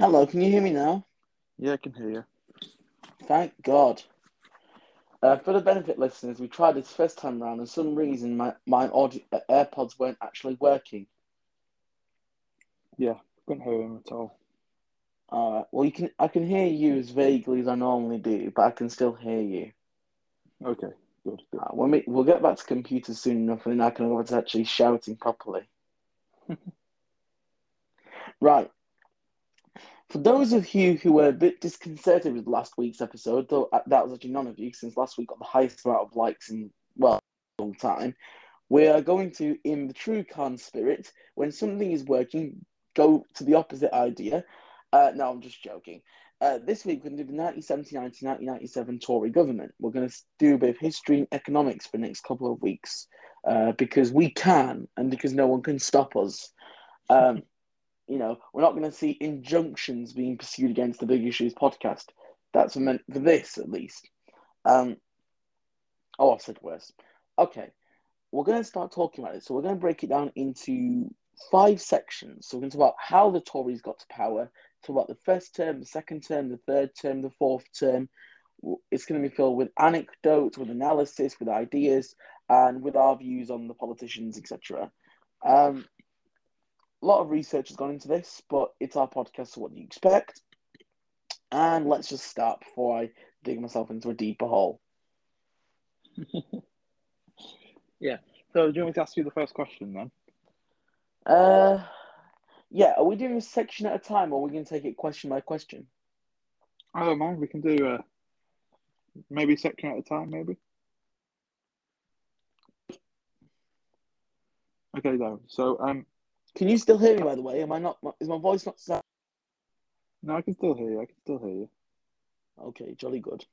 Hello, can you hear me now? Yeah, I can hear you. Thank God. Uh, for the benefit listeners, we tried this first time round, and for some reason my my audio, uh, AirPods weren't actually working. Yeah, couldn't hear him at all. Alright, well you can I can hear you as vaguely as I normally do, but I can still hear you. Okay, good, good. Uh, when we we'll get back to computers soon enough, and then I can go to actually shouting properly. right. For those of you who were a bit disconcerted with last week's episode, though uh, that was actually none of you, since last week got the highest amount of likes in well a long time, we are going to, in the true Khan spirit, when something is working, go to the opposite idea. Uh, no, I'm just joking. Uh, this week we're going to do the 1979 to 1997 Tory government. We're going to do a bit of history and economics for the next couple of weeks uh, because we can and because no one can stop us. Um, you know, we're not going to see injunctions being pursued against the Big Issues podcast. That's meant for this, at least. Um, oh, I said worse. Okay, we're going to start talking about it. So we're going to break it down into five sections. So we're going to talk about how the Tories got to power, talk about the first term, the second term, the third term, the fourth term. It's going to be filled with anecdotes, with analysis, with ideas, and with our views on the politicians, etc. Um, a lot of research has gone into this, but it's our podcast, so what do you expect? And let's just start before I dig myself into a deeper hole. yeah. So, do you want me to ask you the first question then? Uh, yeah. Are we doing a section at a time, or are we going to take it question by question? I don't mind. We can do uh, maybe section at a time, maybe. Okay, though. So, um, can you still hear me? By the way, am I not? Is my voice not sound? No, I can still hear you. I can still hear you. Okay, jolly good.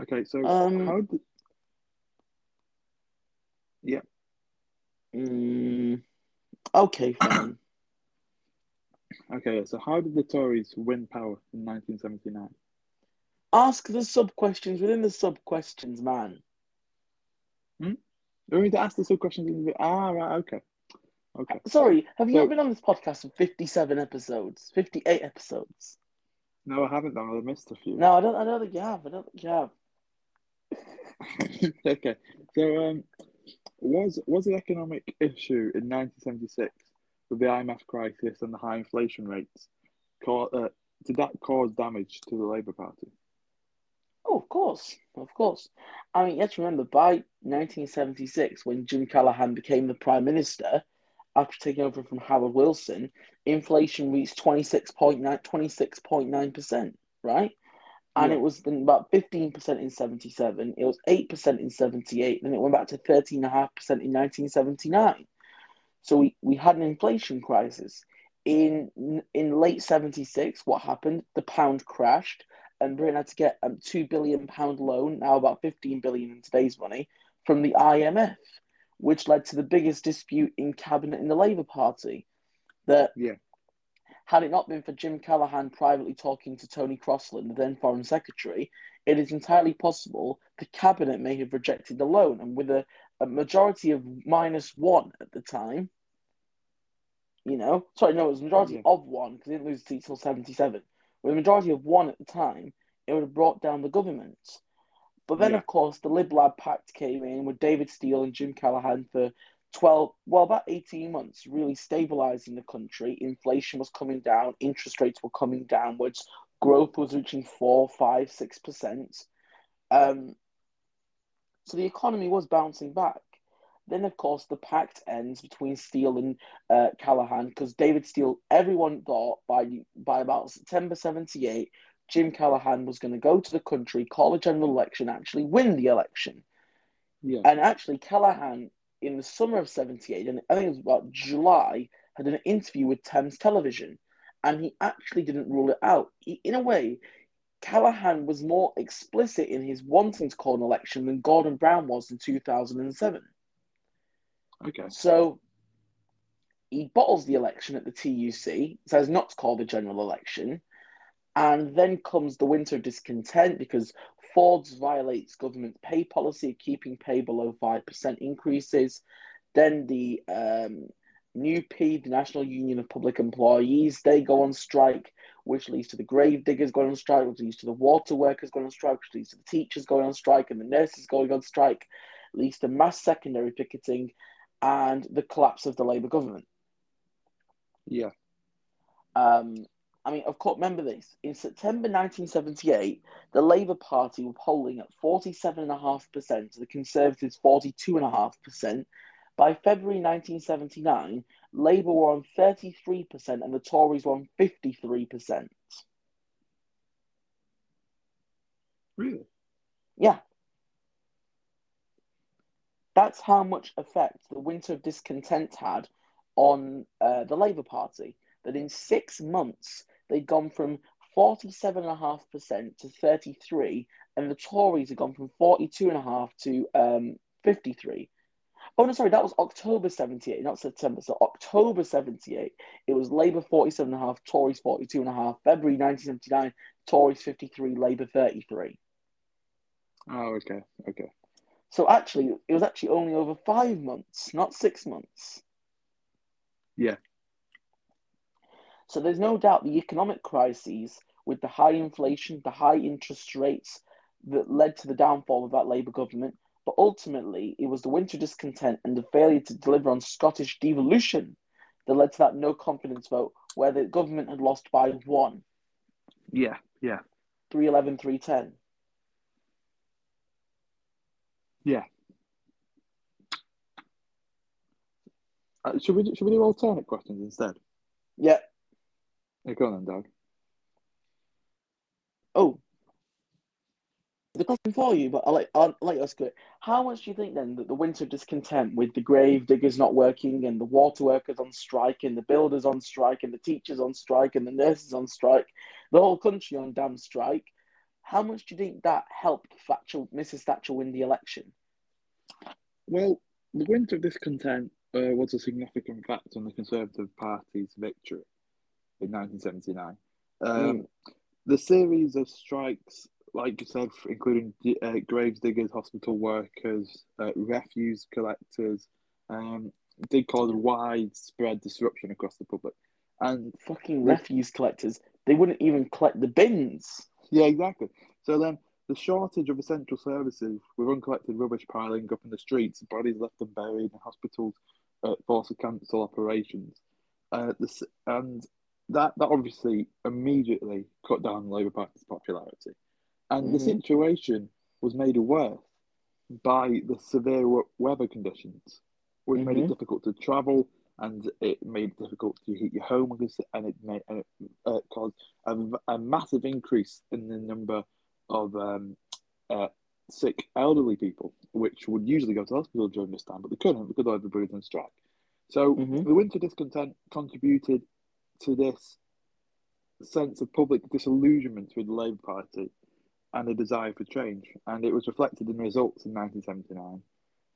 Okay, so Um, how did? Yeah. Mm, okay, fine. Okay, so how did the Tories win power in 1979? Ask the sub questions within the sub questions, man. You want me to ask the sub questions in the Ah, right. Okay. Okay. Sorry, have you So- not been on this podcast for 57 episodes? 58 episodes? No, I haven't done. I missed a few. No, I don't I don't think you have. I don't think you have. okay. So, um, was was the economic issue in 1976 with the IMF crisis and the high inflation rates, ca- uh, did that cause damage to the Labour Party? Oh, of course, of course. I mean, you have to remember, by 1976, when Jim Callaghan became the Prime Minister, after taking over from Harold Wilson, inflation reached 26.9, 26.9%, right? And Yeah. it was then about 15% in 77, it was 8% in 78, then it went back to 13.5% in 1979. So we, we had an inflation crisis. In in late 76, what happened? The pound crashed and Britain had to get a two billion pound loan, now about 15 billion in today's money, from the IMF, which led to the biggest dispute in cabinet in the Labour Party. That Yeah. had it not been for Jim Callaghan privately talking to Tony Crosland, the then Foreign Secretary, it is entirely possible the cabinet may have rejected the loan, and with a, a majority of minus one at the time. You know, sorry, no, it was a majority Yeah. of one because it didn't lose seats till 77 with a majority of one at the time, it would have brought down the government. But then, Yeah. of course, the Lib Lab Pact came in with David Steel and Jim Callaghan for 12, well, about 18 months, really stabilizing the country. Inflation was coming down, interest rates were coming downwards, growth was reaching 4, 5, 6%. Um, so the economy was bouncing back. Then, of course, the pact ends between Steel and uh, Callaghan because David Steel, everyone thought by by about September 78, Jim Callaghan was going to go to the country, call a general election, actually win the election. Yeah. And actually, Callaghan, in the summer of 78, and I think it was about July, had an interview with Thames Television. And he actually didn't rule it out. He, in a way, Callaghan was more explicit in his wanting to call an election than Gordon Brown was in 2007. Okay. So he bottles the election at the TUC, says not to call the general election, and then comes the winter of discontent because Ford's violates government pay policy of keeping pay below 5% increases. Then the um, NUPE, the National Union of Public Employees, they go on strike. which leads to the grave diggers going on strike, which leads to the water workers going on strike, which leads to the teachers going on strike and the nurses going on strike, leads to mass secondary picketing and the collapse of the Labour government. Yeah. Um, I mean, of course, remember this. In September 1978, the Labour Party were polling at 47.5%, the Conservatives 42.5%. By February 1979, Labour were on 33% and the Tories were on 53%. Really? Yeah. That's how much effect the winter of discontent had on uh, the Labour Party. That in six months, they'd gone from 47.5% to 33 and the Tories had gone from 42.5 to um, 53. Oh no, sorry, that was October 78, not September. So October 78, it was Labour 47.5, Tories 42.5, February 1979, Tories 53, Labour 33. Oh, okay, okay. So actually, it was actually only over five months, not six months. Yeah. So there's no doubt the economic crises with the high inflation, the high interest rates that led to the downfall of that Labour government. But ultimately, it was the winter discontent and the failure to deliver on Scottish devolution that led to that no confidence vote, where the government had lost by one. Yeah, yeah. 311, 310. Yeah. Uh, should we should we do alternate questions instead? Yeah. Yeah, go on then, Doug. Oh. The question for you, but I'll let, I'll let you ask it. How much do you think then that the winter discontent with the grave diggers not working and the water workers on strike and the builders on strike and the teachers on strike and the nurses on strike, the whole country on damn strike, how much do you think that helped Thatcher, Mrs. Thatcher win the election? Well, the winter of discontent uh, was a significant factor in the Conservative Party's victory in 1979. Um, Mm. The series of strikes, like you said, including uh, graves diggers, hospital workers, uh, refuse collectors, um, did cause widespread disruption across the public. And Fucking refuse collectors. They wouldn't even collect the bins. yeah, exactly. So then the shortage of essential services with uncollected rubbish piling up in the streets, bodies left unburied, and hospitals uh, forced to cancel operations. Uh, the, s- and that, that obviously immediately cut down the Labour Party's popularity. And the Mhm. situation was made worse by the severe weather conditions, which made it Mhm. difficult to travel and it made it difficult to heat your home and it made and it uh, caused a, a massive increase in the number of um, uh, sick elderly people, which would usually go to hospital during this time, but they couldn't because everybody was on strike. So Mhm. the winter discontent contributed to this sense of public disillusionment with the Labour Party and a desire for change, and it was reflected in the results in 1979,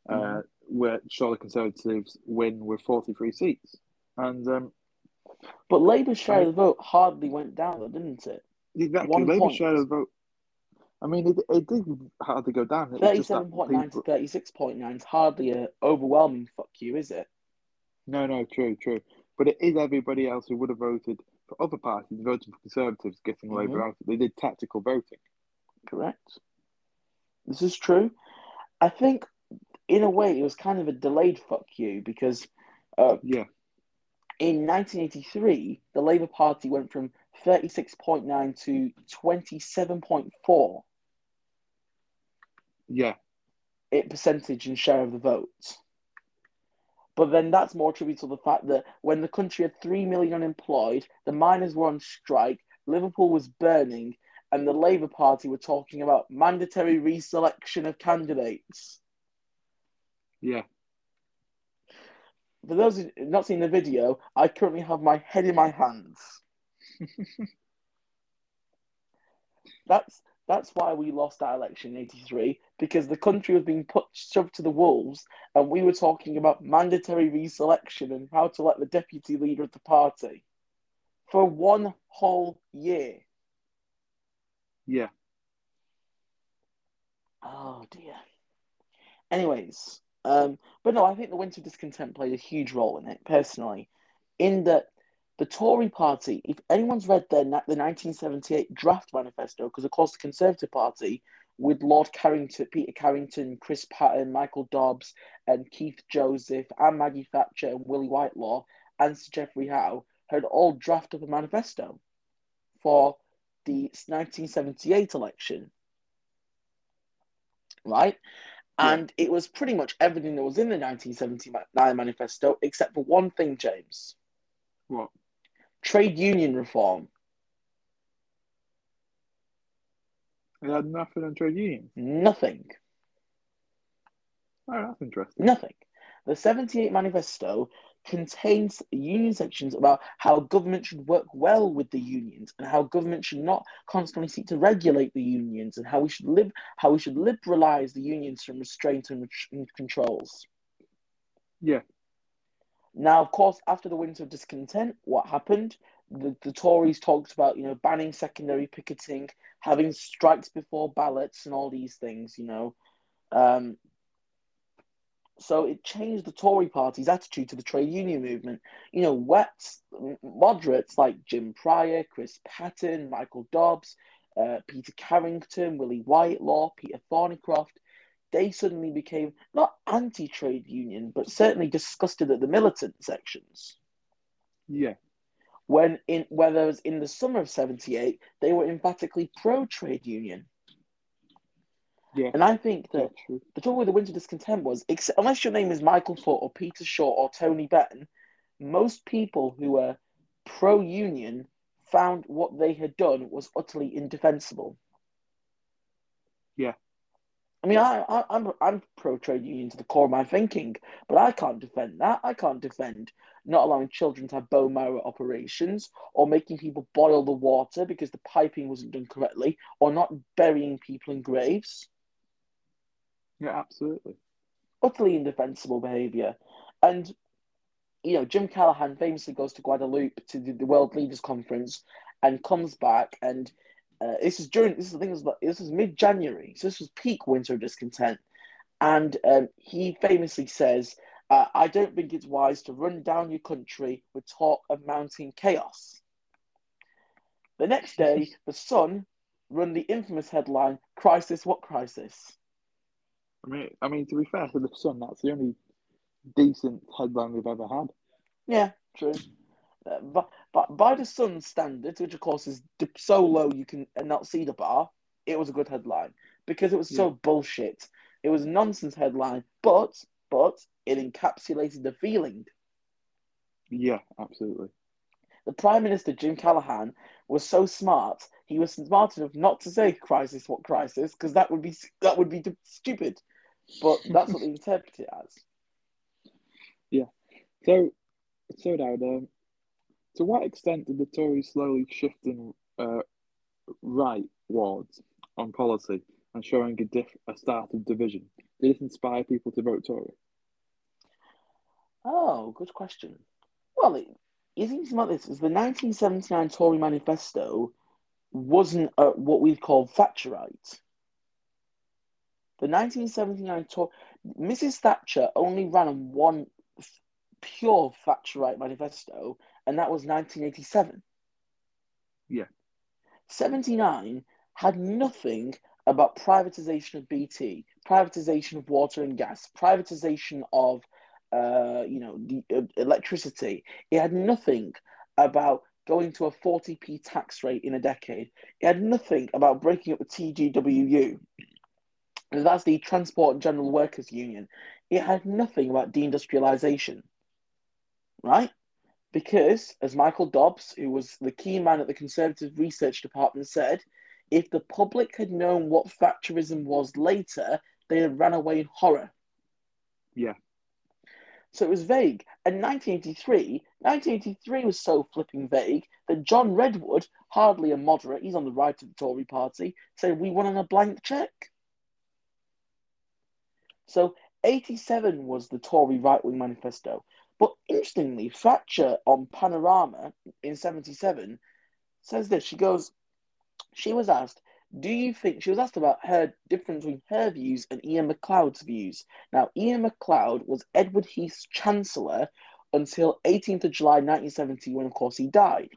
uh, where saw the Conservatives win with 43 seats. And um, But Labour's share of the vote hardly went down, though, didn't it? exactly, One Labour point. share of the vote. I mean, it, it did hardly go down. It was just that Thirty-seven point nine to thirty-six point nine is hardly a overwhelming fuck you, is it? No, no, true, true. But it is everybody else who would have voted for other parties, voted for Conservatives, getting Labour Mhm. out. They did tactical voting. Correct. This is true. I think, in a way, it was kind of a delayed fuck you because uh, Yeah, in 1983, the Labour Party went from 36.9 to 27.4 yeah, it percentage and share of the vote. But then that's more attributable to the fact that when the country had 3 million unemployed, the miners were on strike, Liverpool was burning, and the Labour Party were talking about mandatory reselection of candidates. yeah. For those who have not seen the video, I currently have my head in my hands. That's that's why we lost that election in '83 because the country was being put shoved to the wolves, and we were talking about mandatory reselection and how to elect the deputy leader of the party for one whole year. Yeah, Oh dear. Anyways, um, but no, I think the winter discontent played a huge role in it personally, in that the Tory party, if anyone's read their, the 1978 draft manifesto, because of course the Conservative Party, with Lord Carrington, Peter Carrington, Chris Patten, Michael Dobbs, and Keith Joseph, and Maggie Thatcher, and Willie Whitelaw, and Sir Geoffrey Howe, had all drafted a manifesto for the 1978 election. Right? Yeah. And it was pretty much everything that was in the 1979 manifesto, except for one thing, James What? Trade union reform. They had nothing on trade unions. Nothing. Oh, that's interesting. Nothing. The 78 manifesto contains union sections about how government should work well with the unions and how government should not constantly seek to regulate the unions and how we should live how we should liberalize the unions from restraint and, and controls. Yeah. Now, of course, after the winter of discontent, what happened? The, the Tories talked about, you know, banning secondary picketing, having strikes before ballots, and all these things, you know. Um, so it changed the Tory party's attitude to the trade union movement. You know, wets, moderates like Jim Prior, Chris Patten, Michael Dobbs, uh, Peter Carrington, Willie Whitelaw, Peter Thorneycroft, they suddenly became not anti trade union, but certainly disgusted at the militant sections. Yeah. When in whereas in the summer of '78 they were emphatically pro trade union, Yeah. and I think that true. the trouble with the winter discontent was, ex- unless your name is Michael Foot or Peter Shore or Tony Benn, most people who were pro union found what they had done was utterly indefensible. Yeah. I mean, I, I, I'm I'm pro trade union to the core of my thinking, but I can't defend that. I can't defend not allowing children to have bone marrow operations, or making people boil the water because the piping wasn't done correctly, or not burying people in graves Yeah, absolutely. utterly indefensible behaviour. And you know, Jim Callaghan famously goes to Guadeloupe to the, the World Leaders Conference and comes back and uh, this is during this is the thing is this is mid January, so this was peak winter discontent, and um, he famously says, uh, "I don't think it's wise to run down your country with talk of mounting chaos." The next day, the Sun run the infamous headline, "Crisis? What crisis?" I mean, I mean, to be fair to the Sun, that's the only decent headline we've ever had. Yeah, true. Uh, but, but by the Sun standards, which of course is so low you can not see the bar, it was a good headline because it was so bullshit. It was a nonsense headline, but but it encapsulated the feeling. Yeah, absolutely. The Prime Minister Jim Callaghan was so smart. He was smart enough not to say "crisis, what crisis?" because that would be that would be stupid. But that's what they interpret it as. Yeah. So, so now, um, to what extent did the Tories slowly shifting uh, rightwards on policy and showing a, diff- a start of division? Did it inspire people to vote Tory? Oh, good question. Well, it, you think about this: is the 1979 Tory Manifesto wasn't uh, what we call Thatcherite. The 1979 Tory, Mrs. Thatcher only ran on one pure Thatcherite manifesto, and that was 1987. Yeah. 79 had nothing about privatization of BT, privatization of water and gas, privatization of uh, you know, the uh, electricity. It had nothing about going to a 40p tax rate in a decade. It had nothing about breaking up the TGWU. That's the Transport and General Workers Union. It had nothing about deindustrialization, right? Because, as Michael Dobbs, who was the key man at the Conservative Research Department, said, if the public had known what Thatcherism was later, they'd have ran away in horror. Yeah. So it was vague. And 1983, 1983 was so flipping vague that John Redwood, hardly a moderate, he's on the right of the Tory party, said we won on a blank check. So 87 was the Tory right wing manifesto. But interestingly, Thatcher on Panorama in 77 says this. She goes, she was asked, do you think she was asked about her difference between her views and Ian MacLeod's views? Now, Ian MacLeod was Edward Heath's chancellor until 18th of July 1970, when, of course, he died,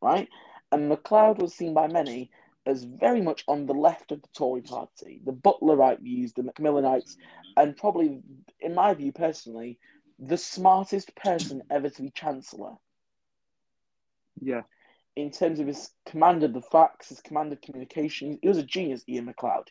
right? And MacLeod was seen by many as very much on the left of the Tory party, the Butlerite views, the Macmillanites, and probably, in my view personally, the smartest person ever to be Chancellor Yeah. in terms of his command of the facts, his command of communication. He was a genius, Ian MacLeod.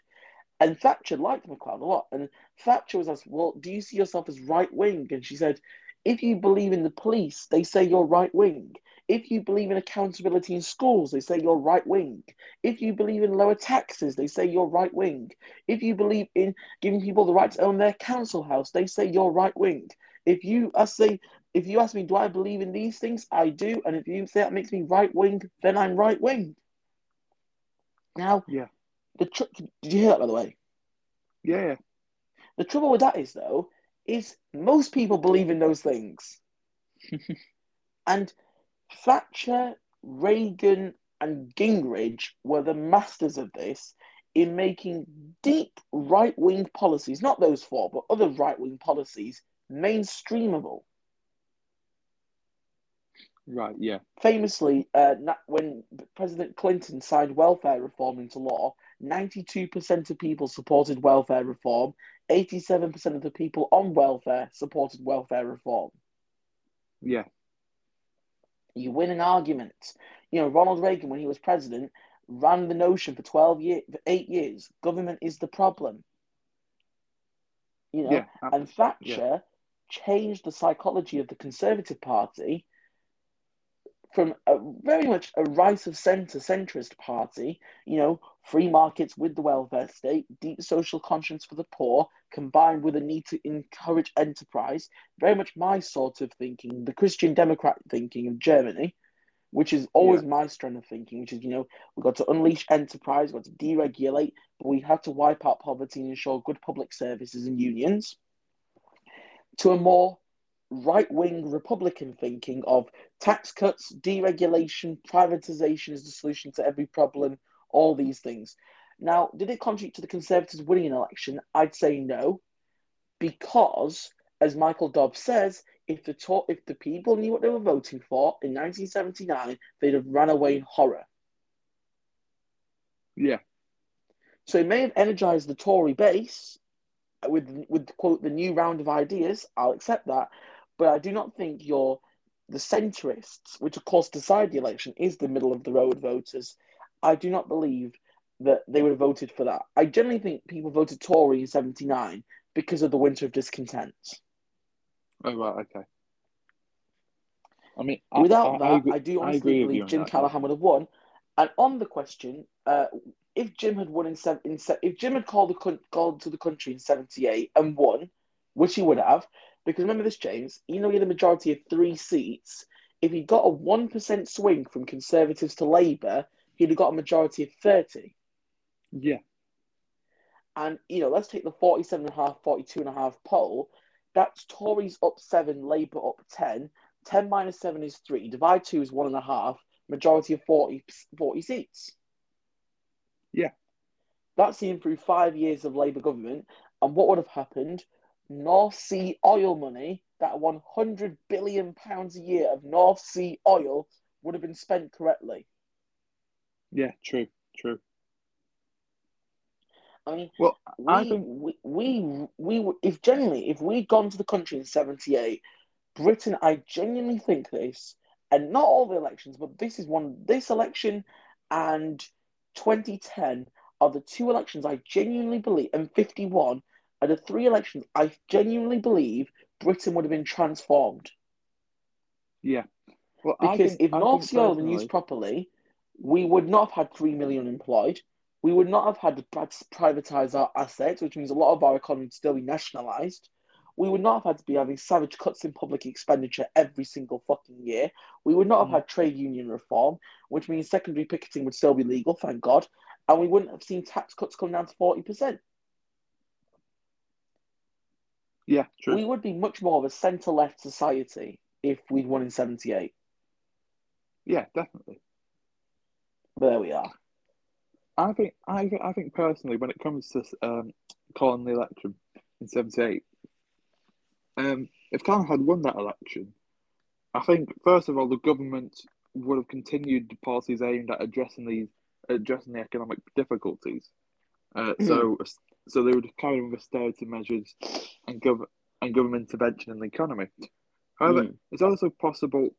And Thatcher liked MacLeod a lot. And Thatcher was asked, Well, do you see yourself as right wing? And she said, If you believe in the police, they say you're right wing. If you believe in accountability in schools, they say you're right wing. If you believe in lower taxes, they say you're right wing. If you believe in giving people the right to own their council house, they say you're right wing. If you I say if you ask me, do I believe in these things? I do. And if you say that makes me right wing, then I'm right wing. Now, Yeah. the tr- did you hear that by the way? Yeah. Yeah. The trouble with that is though, is most people believe in those things. and Thatcher, Reagan, and Gingrich were the masters of this in making deep right wing policies, not those four, but other right wing policies, mainstreamable. Right. Yeah. Famously, uh, when President Clinton signed welfare reform into law, 92% of people supported welfare reform, 87% of the people on welfare supported welfare reform. Yeah. You win an argument. You know, Ronald Reagan, when he was president, ran the notion for 12 years, for eight years, government is the problem. You know, Yeah. and Thatcher changed the psychology of the Conservative Party from a very much a right of centre centrist party, you know, free markets with the welfare state, deep social conscience for the poor, combined with a need to encourage enterprise, very much my sort of thinking, the Christian Democrat thinking of Germany, which is always my strand of thinking, which is, you know, we've got to unleash enterprise, we've got to deregulate, but we have to wipe out poverty and ensure good public services and unions, to a more right wing Republican thinking of tax cuts, deregulation, privatization is the solution to every problem, all these things. Now, did it contribute to the Conservatives winning an election? I'd say no, because, as Michael Dobbs says, if the if the people knew what they were voting for in 1979, they'd have ran away in horror. Yeah. So it may have energized the Tory base with with quote the new round of ideas. I'll accept that, but I do not think your the centrists, which of course decide the election, is the middle of the road voters. I do not believe that they would have voted for that. I generally think people voted Tory in '79 because of the winter of discontent. Oh right. Okay. I mean, I- Without I, that, I, I, do honestly believe Jim. Callaghan would have won. And on the question, uh, if Jim had won in, seven, in se- if Jim had called the called to the country in '78 and won, which he would have, because remember this, James, you know he had a majority of three seats, if he got a one percent swing from Conservatives to Labour, he'd have got a majority of thirty. Yeah. And you know, let's take the 47.5, 42.5 poll. That's Tories up seven, Labour up 10. 10 minus 7 is 3. Divide 2 is 1.5. Majority of 40, 40 seats. Yeah. That's seen through five years of Labour government. And what would have happened? North Sea oil money, that 100 billion pounds a year of North Sea oil, would have been spent correctly. Yeah. True. True. I mean, Well, we, I think we, we, we, if genuinely, if we'd gone to the country in 78, Britain, I genuinely think this, and not all the elections, but this is one, this election and 2010 are the two elections I genuinely believe, and 51 are the three elections I genuinely believe Britain would have been transformed. yeah. Well, Because think, if I North Sea oil used properly, we would not have had 3 million employed. We would not have had to privatise our assets, which means a lot of our economy would still be nationalised. We would not have had to be having savage cuts in public expenditure every single fucking year. We would not have Mm. had trade union reform, which means secondary picketing would still be legal, thank God. And we wouldn't have seen tax cuts come down to 40%. Yeah. True. We would be much more of a centre left society if we'd won in 78. Yeah. Definitely. But there we are. I think I I think personally, when it comes to um, calling the election in '78, um, if Cameron had won that election, I think first of all, the government would have continued the policies aimed at addressing these addressing the economic difficulties. Uh, so, so they would have carried on with austerity measures and gov- and government intervention in the economy. However, Mm. it's also possible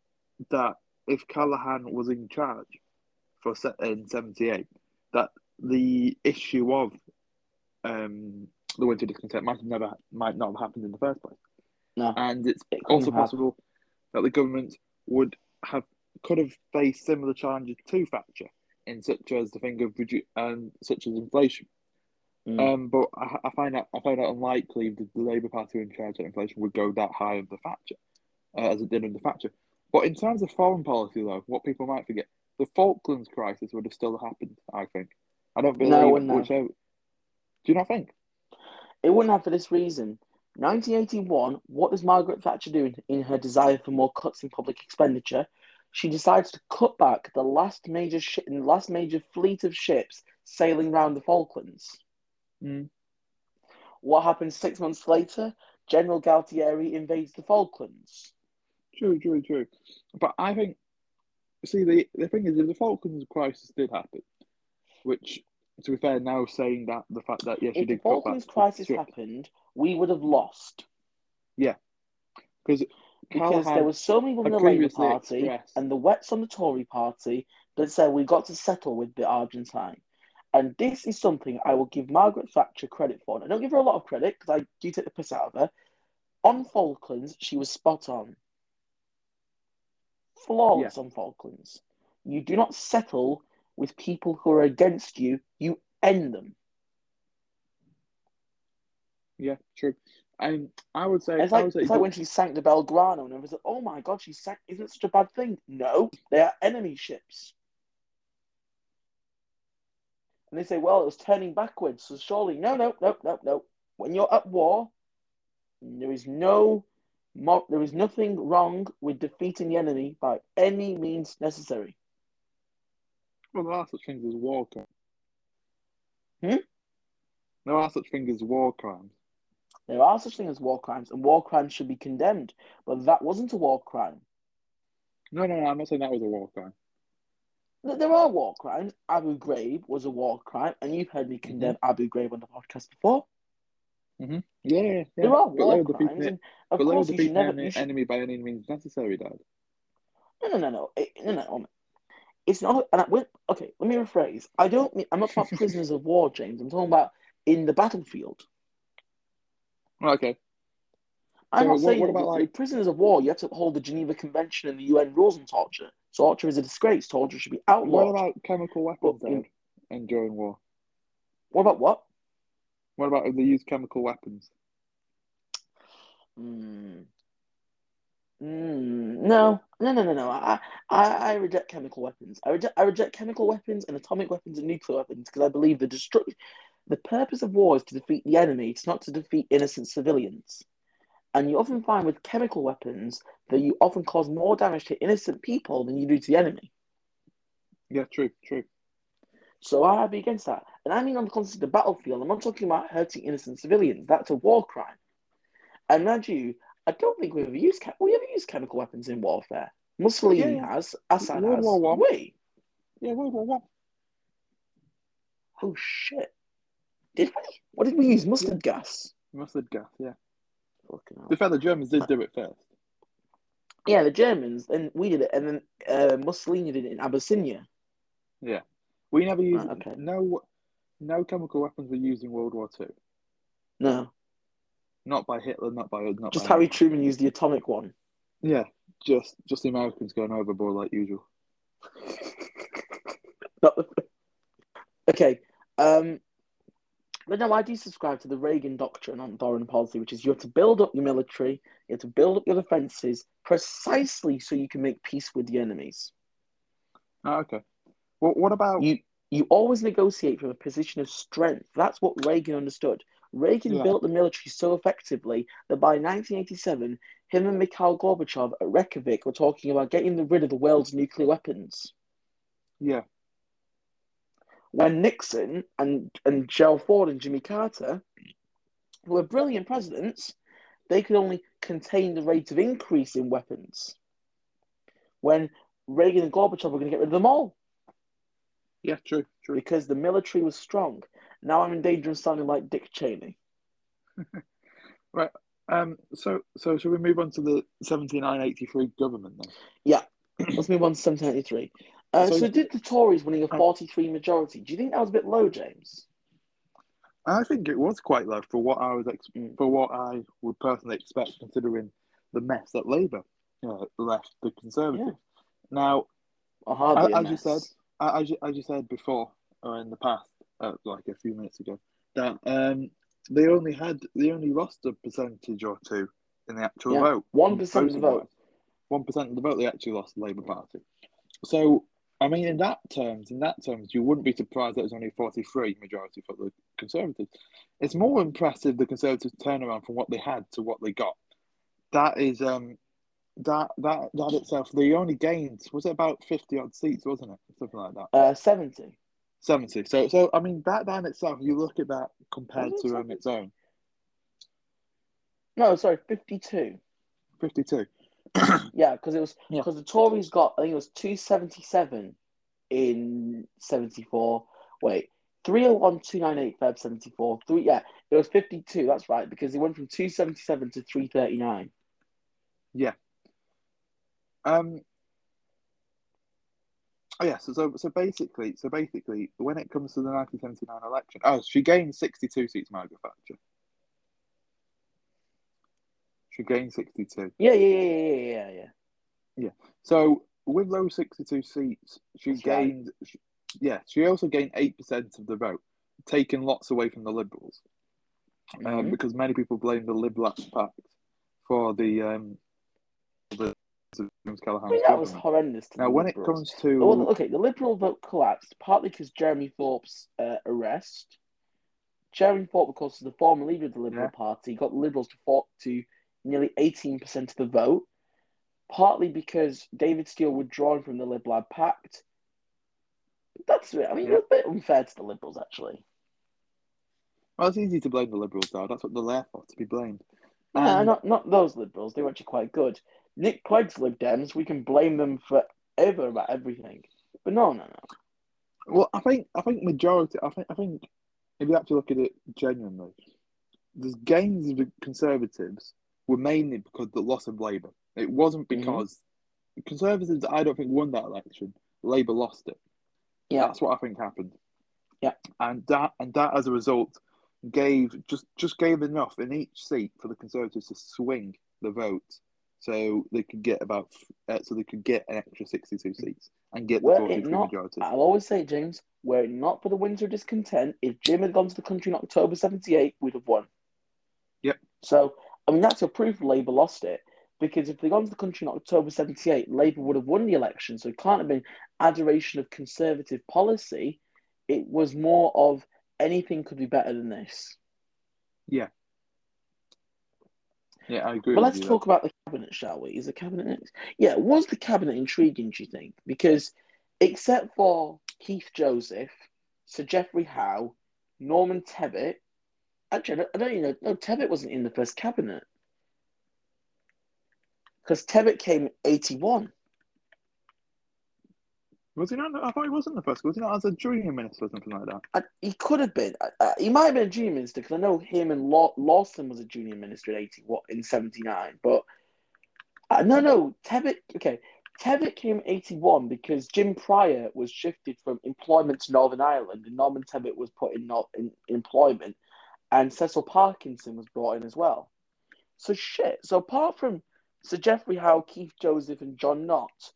that if Callaghan was in charge for se- in '78, that the issue of um, the winter discontent might have never might not have happened in the first place, No. and it's It also possible that the government would have could have faced similar challenges to Thatcher in such as the thing of um, such as inflation. Mm. Um, but I, I find that I find it unlikely that the Labour Party in charge that inflation would go that high under Thatcher, uh, as it did under Thatcher. But in terms of foreign policy, though, what people might forget, the Falklands crisis would have still happened. I think. I don't believe No, it wouldn't Do you not think? It wouldn't have for this reason. 1981, what does Margaret Thatcher do in, her desire for more cuts in public expenditure? She decides to cut back the last major the last major fleet of ships sailing round the Falklands. Mm. What happens six months later? General Galtieri invades the Falklands. True, true, true. But I think, see, the the thing is, if the Falklands crisis did happen, which, to be fair, now saying that the fact that yeah, she If the did cut back Falklands the crisis happened, we would have lost Yeah, because because there were so many had the Labour Party expressed- and the Wets on the Tory Party that said we've got to settle with the Argentine. And this is something I will give Margaret Thatcher credit for. And I don't give her a lot of credit because I do take the piss out of her. On Falklands, she was spot on. Flawless on Falklands. You do not settle with people who are against you, you end them. Yeah, true. And I would say, It's I like, it's like when she sank the Belgrano and everyone's like, oh my god, she sank. Isn't it such a bad thing? No, they are enemy ships. And they say, well, it was turning backwards, so surely, no, no, no, no, no. When you're at war, there is no, mo- there is nothing wrong with defeating the enemy by any means necessary. well, there are such things as war crimes. Hmm? There are such things as war crimes. There are such things as war crimes, and war crimes should be condemned. But that wasn't a war crime. No, no, no. I'm not saying that was a war crime. There are war crimes. Abu Ghraib was a war crime, and you've heard me mm-hmm. condemn Abu Ghraib on the podcast before. Mm-hmm. Yeah, yeah, yeah. There are But war crimes, it- and of But they were course you should never. You should, enemy by any means necessary, Dad. no, no, no, no, It- no, no. Um, it's not. And I, when, okay, let me rephrase. I don't. Mean, I'm not about prisoners of war, James. I'm talking about in the battlefield. Okay. I'm So not what- saying what about, like- prisoners of war. You have to uphold the Geneva Convention and the UN rules on torture. Torture is a disgrace. Torture should be outlawed. What about chemical weapons, But? And during war, what about what? what about if they use chemical weapons? Mm. Mm, no, no, no, no, no. I, I, I reject chemical weapons. I reject, I reject chemical weapons and atomic weapons and nuclear weapons because I believe the destruct, the purpose of war is to defeat the enemy. It's not to defeat innocent civilians. And you often find with chemical weapons that you often cause more damage to innocent people than you do to the enemy. Yeah, true, true. So I'd be against that. And I mean on the concept of the battlefield, I'm not talking about hurting innocent civilians. That's a war crime. And mind you, I don't think we've ever used we ever used chemical weapons in warfare. Mussolini Yeah. has, Assad World has. War One. Wait, Yeah, World War One. oh shit. Did we? What did we use? Mustard gas. Mustard gas, yeah. Fucking hell. To be fair, the Germans did do it first. Yeah, the Germans, and we did it, and then uh, Mussolini did it in Abyssinia. Yeah. We never used Right, okay. no no chemical weapons were used in World War Two. No, Not by Hitler, not by not just by Harry Truman used the atomic one. Yeah. Just just the Americans going overboard like usual. The- okay. Um, but no, I do subscribe to the Reagan doctrine on foreign policy, which is you have to build up your military, you have to build up your defenses precisely so you can make peace with the enemies. Ah, okay. Well, what about You you always negotiate from a position of strength. That's what Reagan understood. Reagan Yeah. built the military so effectively that by 1987, him and Mikhail Gorbachev at Reykjavik were talking about getting rid of the world's nuclear weapons. yeah when Nixon and, and Gerald Ford and Jimmy Carter, who were brilliant presidents, they could only contain the rate of increase in weapons. when Reagan and Gorbachev were going to get rid of them all Yeah, true, true. because the military was strong. Now I'm in danger of sounding like Dick Cheney. Right. Um, so so should we move on to the seventy nine eighty three government then? Yeah. Let's move on to 1783. Uh, so, So- did the Tories winning a 43 majority? Do you think that was a bit low, James? I think it was quite low for what I was ex- Mm. for what I would personally expect, considering the mess that Labour uh, left the Conservatives. Now, hardly a as you said, I- as you, as you said before, or in the past, uh, like a few minutes ago, that um, they only had they only lost a percentage or two in the actual Yeah, vote. 1% of the vote. One percent of the vote they actually lost the Labour Party. So I mean, in that terms, in that terms, you wouldn't be surprised that it was only forty three majority for the Conservatives. It's more impressive the Conservatives turnaround from what they had to what they got. That is um that that that itself. They only gained was it about fifty odd seats, wasn't it? Something like that. Uh, 70. 70. So, so I mean, that that in itself, you look at that compared to um, its own No, sorry, 52. 52. Yeah, because it was Yeah. because the Tories got I think it was 277 in 74. Wait, 301 298 Feb 74. Three yeah, it was 52. That's right because it went from 277 to 339. Yeah. Um. Oh yeah, so, so so basically, so basically, when it comes to the 1979 election, oh, she gained 62 seats, Margaret Thatcher. She gained 62. Yeah, yeah, yeah, yeah, yeah, yeah, yeah. So with those 62 seats, she That's right. gained. She, yeah, she also gained eight percent of the vote, taking lots away from the Liberals. um, Mhm. because many people blame the Lib Left Pact for the um, the James I mean, that was horrendous. To Now, when it comes to Well, okay, the Liberal vote collapsed partly because Jeremy Thorpe's uh, arrest. Jeremy Thorpe, of course, is the former leader of the Liberal Yeah. Party, got the Liberals to, to nearly 18% of the vote, partly because David Steel withdrawn from the Lib Lab Pact. That's I mean, Yeah. a bit unfair to the Liberals, actually. well, it's easy to blame the Liberals, though. That's what they're there for, to be blamed. Nah, And- um, not not those Liberals. They were actually quite good. Nick Clegg's Lib Dems, we can blame them forever about everything. But no, no, no. Well, I think I think majority. I think I think if you actually look at it genuinely, there's gains of the Conservatives were mainly because of the loss of Labour. It wasn't Mhm. because Conservatives. I don't think won that election. Labour lost it. Yeah. That's what I think happened. Yeah. And that and that as a result gave just just gave enough in each seat for the Conservatives to swing the vote, so they could get about uh, so they could get an extra sixty two seats and get the Were forty it not, majority. I'll always say, James, were it not for the winter discontent, if Jim had gone to the country in October 78, we'd have won. Yep. So, I mean, that's a proof Labour lost it. Because if they'd gone to the country in October 78, Labour would have won the election. So it can't have been adoration of Conservative policy. It was more of anything could be better than this. Yeah, Yeah, I agree. But let's talk about the cabinet, shall we? Is the cabinet next? Yeah, was the cabinet intriguing, do you think? Because except for Keith Joseph, Sir Geoffrey Howe, Norman Tebbit, actually, I don't, I don't even know. No, Tebbit wasn't in the first cabinet. Because Tebbit came in 81. Was he not? I thought he wasn't the first. Was he not as a junior minister or something like that? I, he could have been. I, he might have been a junior minister because I know him and Law, Lawson was a junior minister in 80, what, in 79. But uh, no, no, Tebbit, okay. Tebbit came in 81 because Jim Prior was shifted from employment to Northern Ireland and Norman Tebbit was put in, not, in employment and Cecil Parkinson was brought in as well. So shit. So apart from Sir Geoffrey Howe, Keith Joseph, and John Nott,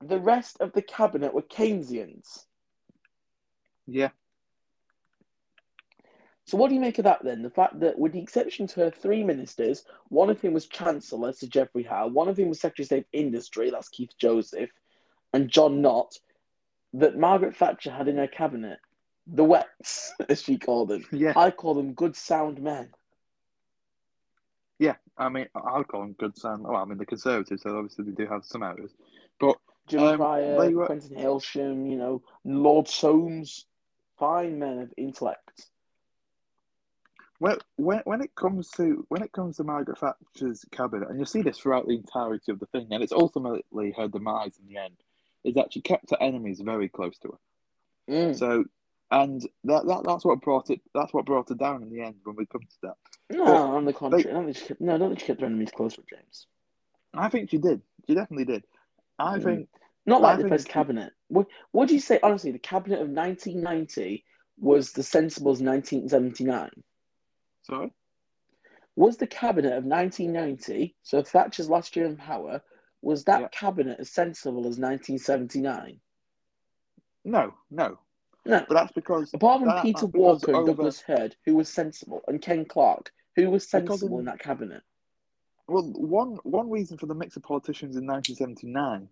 the rest of the cabinet were Keynesians. Yeah, So what do you make of that then? The fact that, with the exception to her three ministers, one of whom was Chancellor, Sir Geoffrey Howe, one of whom was Secretary of State for Industry, that's Keith Joseph, and John Nott, that Margaret Thatcher had in her cabinet, the Wets, as she called them. yeah, I call them good sound men. yeah. I mean, I'll call them good sound. Well, I mean, the Conservatives, so obviously they do have some errors. But Jim Um, Prior, were- Quintin Hailsham, you know, Lord Soames, fine men of intellect. when, when when it comes to when it comes to Margaret Thatcher's cabinet, and you'll see this throughout the entirety of the thing, and it's ultimately her demise in the end, is that she kept her enemies very close to her. Mm. So, and that, that that's what brought it. That's what brought her down in the end when we come to that. No, But on the contrary, I don't think she kept, no, I don't think she kept her enemies close with James. I think she did. She definitely did. I Mm. think Not I like the think best she- cabinet. Would, would you say honestly the cabinet of 1990 was the sensible as 1979? sorry. Was the cabinet of 1990, so Thatcher's last year in power, was that Yeah. cabinet as sensible as 1979? No, no. No. But that's because Apart from that- Peter Walker and over- Douglas Hurd, who was sensible, and Ken Clarke, who was sensible in- in that cabinet. Well, one one reason for the mix of politicians in 1979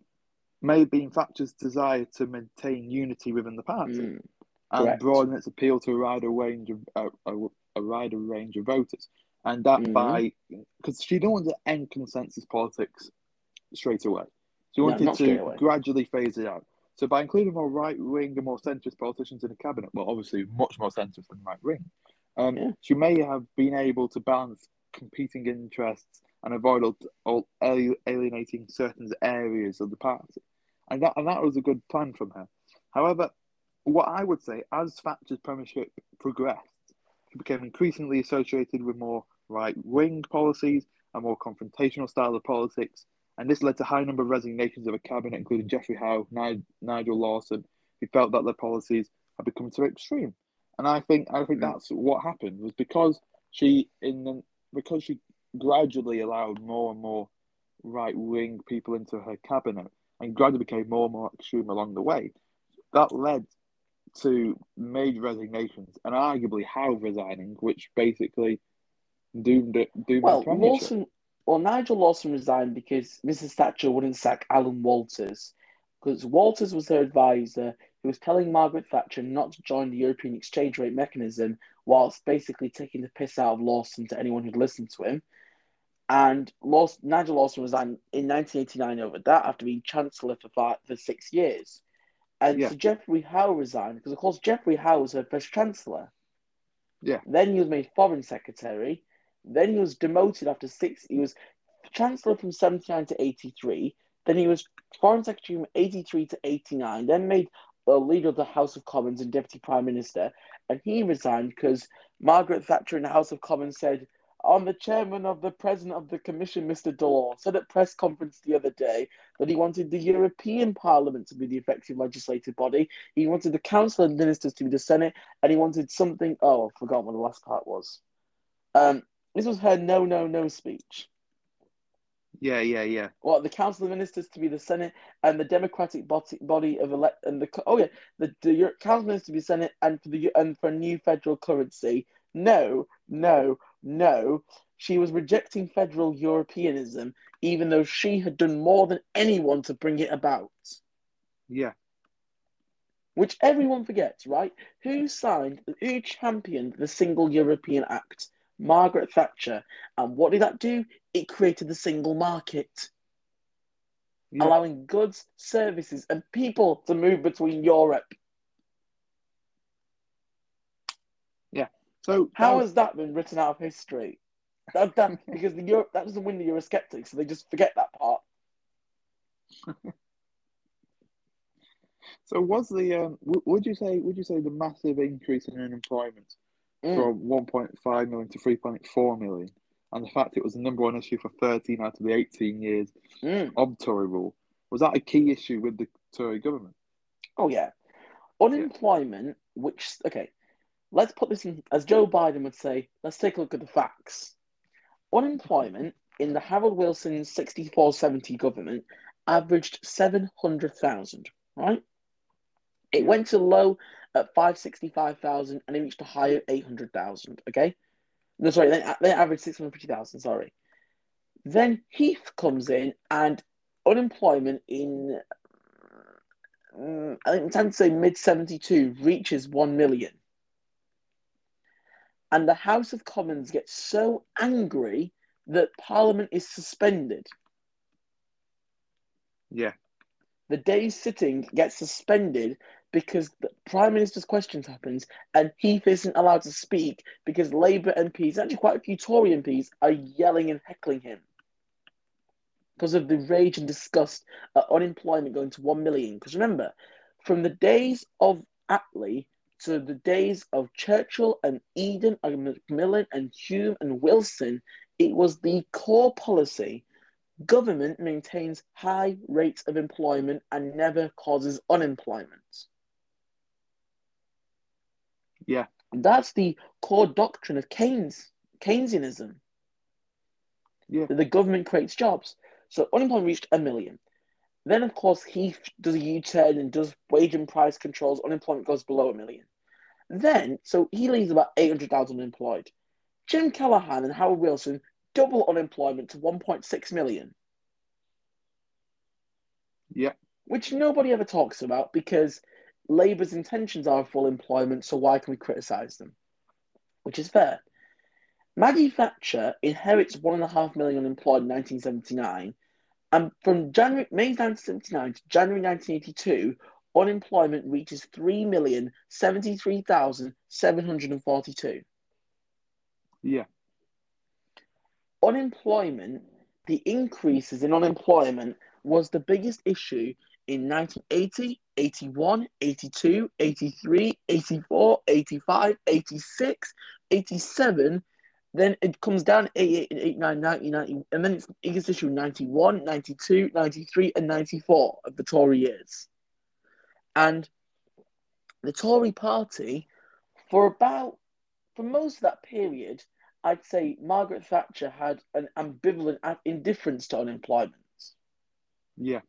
may have been Thatcher's desire to maintain unity within the party Mm. and correct. broaden its appeal to a wider range of a, a, a wider range of voters, and that Mhm. by because she didn't want to end consensus politics straight away. She wanted straight to gradually phase it out. So by including more right wing and more centrist politicians in the cabinet, well, obviously much more centrist than right wing, um, Yeah. she may have been able to balance competing interests and avoid all, all alienating certain areas of the party, and that and that was a good plan from her. However, what I would say, as Thatcher's premiership progressed, she became increasingly associated with more right wing policies and more confrontational style of politics, and this led to a high number of resignations of a cabinet, including Geoffrey Howe, Ni- Nigel Lawson, who felt that their policies had become too extreme. And I think I think that's what happened was because she in the, because she gradually allowed more and more right wing people into her cabinet and gradually became more and more extreme along the way. That led to major resignations and arguably Howe resigning, which basically doomed it doomed Well. Lawson. Well, Nigel Lawson resigned because Mrs. Thatcher wouldn't sack Alan Walters, because Walters was her advisor who was telling Margaret Thatcher not to join the European exchange rate mechanism, whilst basically taking the piss out of Lawson to anyone who'd listened to him. And Lawson, Nigel Lawson resigned in 1989 over that after being Chancellor for five, for six years. And Yeah. so Geoffrey Howe resigned because, of course, Geoffrey Howe was her first Chancellor. Yeah. Then he was made Foreign Secretary. Then he was demoted after six. He was Chancellor from 79 to 83. Then he was Foreign Secretary from 83 to 89. Then made a leader of the House of Commons and Deputy Prime Minister. And he resigned because Margaret Thatcher in the House of Commons said, I'm the chairman of the president of the commission, Mr. Delors, said at press conference the other day that he wanted the European Parliament to be the effective legislative body. He wanted the Council of Ministers to be the Senate, and he wanted something. Oh, I forgot what the last part was. Um, this was her no, no, no speech. Yeah, yeah, yeah. Well, the Council of Ministers to be the Senate and the Democratic body, body of elect and the oh yeah the, the Euro- Council of Ministers to be Senate and for the and for a new federal currency. No, no, no. She was rejecting federal Europeanism, even though she had done more than anyone to bring it about. Yeah. Which everyone forgets, right? Who signed, who championed the Single European Act? Margaret Thatcher. And what did that do? It created the single market Yeah. allowing goods, services, and people to move between Europe. Yeah. So How that- has that been written out of history? That, that, because the Europe that doesn't win the Eurosceptics, so they just forget that part. so was the um w- would you say would you say the massive increase in unemployment Mm. from 1.5 million to 3.4 million and the fact it was the number one issue for 13 out of the 18 years Mm. of Tory rule was that a key issue with the Tory government? Oh yeah, unemployment. Which okay, let's put this in as Joe Biden would say. Let's take a look at the facts. Unemployment in the Harold Wilson 64-70 government averaged seven hundred thousand. Right. It went to low at 565,000 and it reached a high of 800,000. Okay. No, sorry, they, they averaged 650,000. Sorry. Then Heath comes in and unemployment in, mm, I think, I'm to say mid 72 reaches 1 million. And the House of Commons gets so angry that Parliament is suspended. Yeah. The day's sitting gets suspended because the Prime Minister's questions happens and Heath isn't allowed to speak because Labour MPs, actually quite a few Tory MPs, are yelling and heckling him because of the rage and disgust at unemployment going to 1 million. Because remember, from the days of Attlee to the days of Churchill and Eden and Macmillan and Home and Wilson, it was the core policy. Government maintains high rates of employment and never causes unemployment. Yeah. That's the core doctrine of Keynes, Keynesianism. Yeah. That the government creates jobs. So unemployment reached a million. Then, of course, he does a U turn and does wage and price controls. Unemployment goes below a million. Then, so he leaves about 800,000 unemployed. Jim Callaghan and Harold Wilson double unemployment to 1.6 million. Yeah. Which nobody ever talks about because Labour's intentions are full employment, so why can we criticise them? Which is fair. Maggie Thatcher inherits one and a half million unemployed in 1979, and from January May 1979 to January 1982, unemployment reaches 3,073,742. Yeah. Unemployment, the increases in unemployment was the biggest issue in 1980, 81, 82, 83, 84, 85, 86, 87. Then it comes down 88 and 89, 90, 90, and then it's, it gets issued 91, 92, 93, and 94 of the Tory years. And the Tory party, for about, for most of that period, I'd say Margaret Thatcher had an ambivalent indifference to unemployment. Yeah.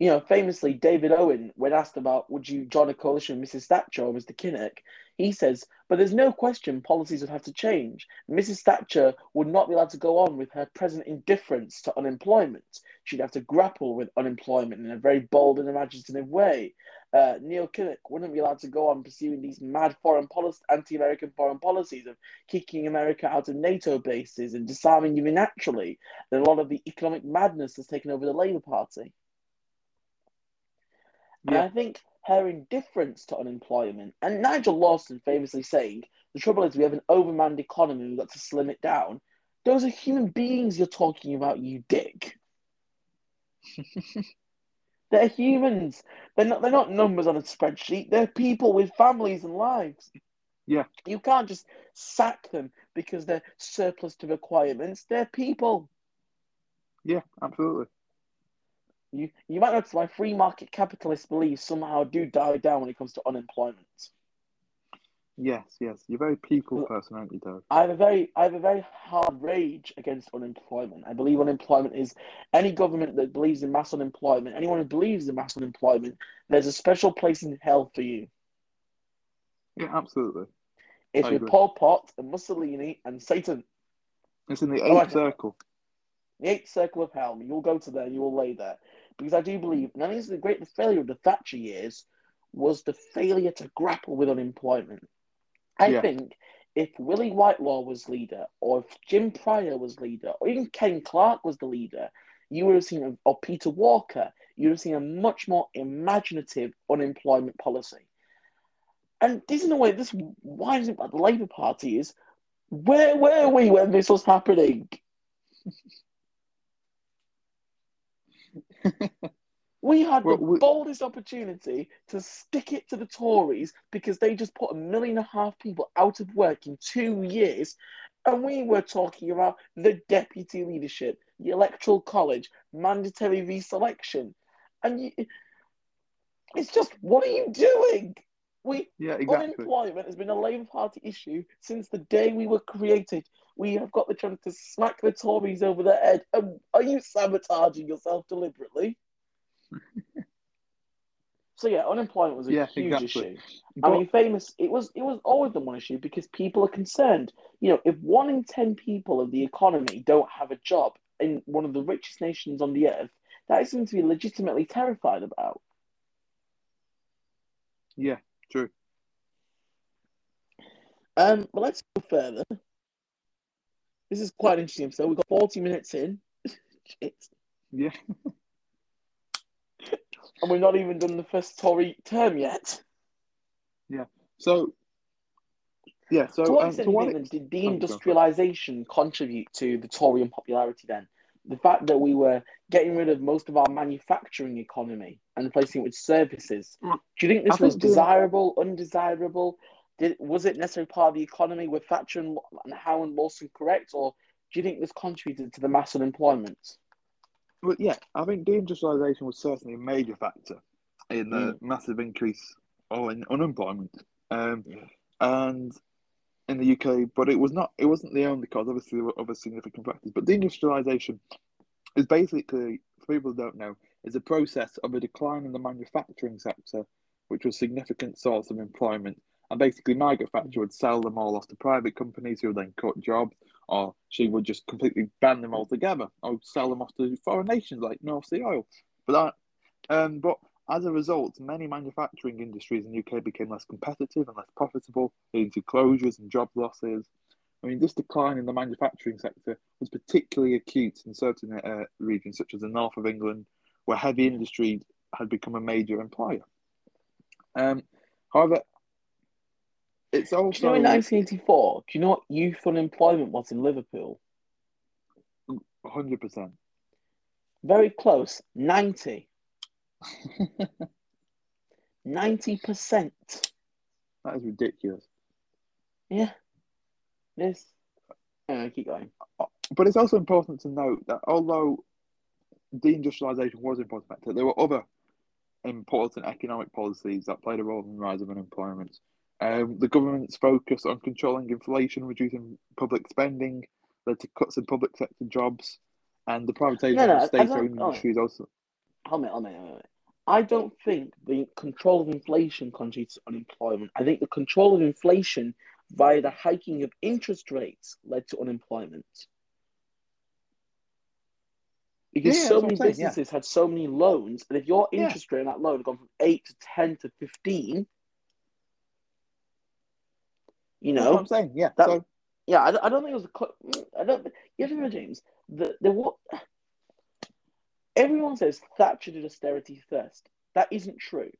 You know, famously, David Owen, when asked about would you join a coalition with Mrs. Thatcher or Mr. Kinnock, he says, but there's no question policies would have to change. Mrs. Thatcher would not be allowed to go on with her present indifference to unemployment. She'd have to grapple with unemployment in a very bold and imaginative way. Uh, Neil Kinnock wouldn't be allowed to go on pursuing these mad foreign policy, anti-American foreign policies of kicking America out of NATO bases and disarming unilaterally. And a lot of the economic madness that's taken over the Labour Party. Yeah. And I think her indifference to unemployment, and Nigel Lawson famously saying, the trouble is we have an overmanned economy, we've got to slim it down. Those are human beings you're talking about, you dick. they're humans. They're not they're not numbers on a spreadsheet. They're people with families and lives. Yeah. You can't just sack them because they're surplus to requirements. They're people. Yeah, absolutely. You you might notice my free market capitalist beliefs somehow do die down when it comes to unemployment. Yes, yes. You're a very people person, aren't you, Dave? I have a very I have a very hard rage against unemployment. I believe unemployment is any government that believes in mass unemployment, anyone who believes in mass unemployment, there's a special place in hell for you. Yeah, absolutely. It's I with agree. Pol Pot and Mussolini and Satan. It's in the eighth circle. The eighth circle of hell. You'll go to there, you will lay there because I do believe, and this is the great failure of the Thatcher years, was the failure to grapple with unemployment. I yeah. think if Willie Whitelaw was leader, or if Jim Prior was leader, or even Ken Clarke was the leader, you would have seen, a, or Peter Walker, you would have seen a much more imaginative unemployment policy. And this, in a way, this winds up the Labour Party is where were we when this was happening? we had well, the we... boldest opportunity to stick it to the Tories because they just put a million and a half people out of work in two years. And we were talking about the deputy leadership, the electoral college, mandatory reselection. And you, it's just, what are you doing? We yeah, exactly. unemployment has been a Labour Party issue since the day we were created. We have got the chance to smack the Tories over the head. Um, are you sabotaging yourself deliberately? so yeah, unemployment was a yeah, huge exactly. issue. But, I mean, famous. It was. It was always the one issue because people are concerned. You know, if one in ten people of the economy don't have a job in one of the richest nations on the earth, that is something to be legitimately terrified about. Yeah, True. Um, but let's go further. This is quite interesting. So we've got 40 minutes in. Yeah. and we're not even done the first Tory term yet. Yeah. So, yeah. So, to what um, extent to do what you think ex- that did Oh, go for it. deindustrialization contribute to the Tory unpopularity then? The fact that we were getting rid of most of our manufacturing economy and replacing it with services. Mm. Do you think this I was think the- desirable, undesirable? Did was it necessarily part of the economy? Were Thatcher and, and Howe and Lawson correct, or do you think this contributed to the mass unemployment? Well, yeah, I think deindustrialization was certainly a major factor in the Mm. massive increase or in unemployment, um, Yeah. and in the UK. But it was not. It wasn't the only cause. Obviously, there were other significant factors. But deindustrialization is basically, for people who don't know, is a process of a decline in the manufacturing sector, which was a significant source of employment. And basically, Margaret Thatcher would sell them all off to private companies who would then cut jobs, or she would just completely ban them altogether, or sell them off to foreign nations like North Sea oil. But that, um, but as a result, many manufacturing industries in the UK became less competitive and less profitable, leading to closures and job losses. I mean, this decline in the manufacturing sector was particularly acute in certain uh, regions, such as the north of England, where heavy industry had become a major employer. Um, however, it's Do you know in 1984, do you know what youth unemployment was in Liverpool? 100%. Very close, 90. 90%. That is ridiculous. Yeah. This. Anyway, keep going. But it's also important to note that although deindustrialization was an important factor, there were other important economic policies that played a role in the rise of unemployment. Um, the government's focus on controlling inflation, reducing public spending, led to cuts in public sector jobs, and the privatization No, no, of state-owned oh. industries also. Hold on, hold on, hold on. I don't think the control of inflation contributes to unemployment. I think the control of inflation via the hiking of interest rates led to unemployment. Because Yeah, yeah, so many I'm yeah. businesses had so many loans, and if your Yeah. interest rate on that loan had gone from 8 to 10 to 15, you That's what know, I'm saying. Yeah. that- so yeah, I, don't- I don't think it was a. co- I don't. You have to remember, James. The the what? Everyone says Thatcher did austerity first. That isn't true.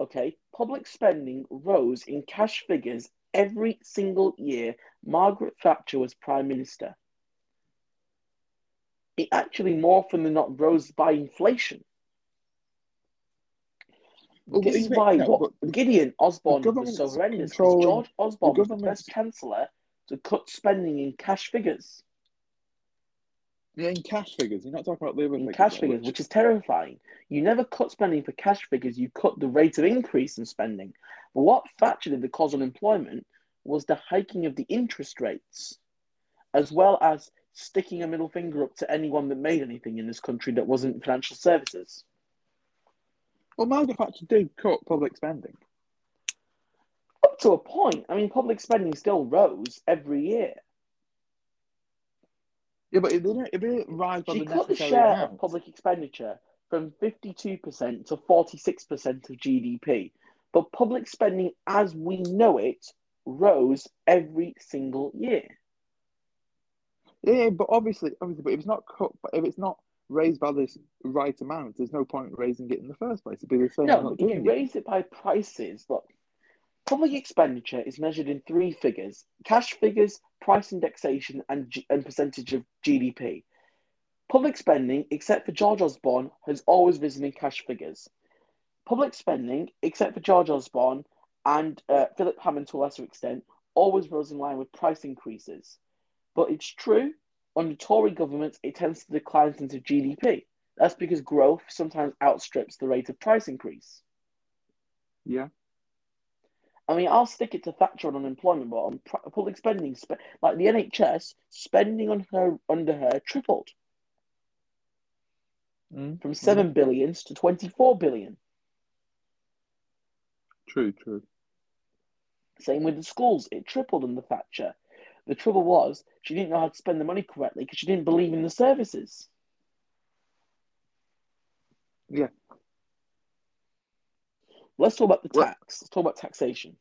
Okay, public spending rose in cash figures every single year. Margaret Thatcher was prime minister. It actually more often than not rose by inflation. Well, this is why no, what Gideon Osborne was so horrendous. 'cause George Osborne was the first chancellor to cut spending in cash figures. yeah, in cash figures, you're not talking about the other in figures, cash though, figures, which is terrifying. You never cut spending for cash figures, you cut the rate of increase in spending. But what Thatcher did that caused unemployment was the hiking of the interest rates, as well as sticking a middle finger up to anyone that made anything in this country that wasn't financial services. Well, Margaret Thatcher did cut public spending. Up to a point. I mean, public spending still rose every year. Yeah, but it didn't, it didn't rise by She the cut the share amount. of public expenditure from 52% to 46% of GDP. But public spending as we know it rose every single year. Yeah, yeah, but obviously, obviously, but if it's not cut, but if it's not raised by this right amount, there's no point raising it in the first place. It'd be the same No, if you it. raise it by prices, look, public expenditure is measured in three figures cash figures, price indexation, and, G- and percentage of GDP. Public spending, except for George Osborne, has always risen in cash figures. Public spending, except for George Osborne and uh, Philip Hammond to a lesser extent, always rose in line with price increases. But it's true, under Tory governments, it tends to decline of GDP. That's because growth sometimes outstrips the rate of price increase. Yeah, I mean, I'll stick it to Thatcher on unemployment, but on public spending, like the NHS, spending on her under her tripled mm. from seven billions to twenty-four billion. true, true. Same with the schools, it tripled under Thatcher. The trouble was she didn't know how to spend the money correctly because she didn't believe in the services. Yeah. Let's talk about the tax. Let's talk about taxation.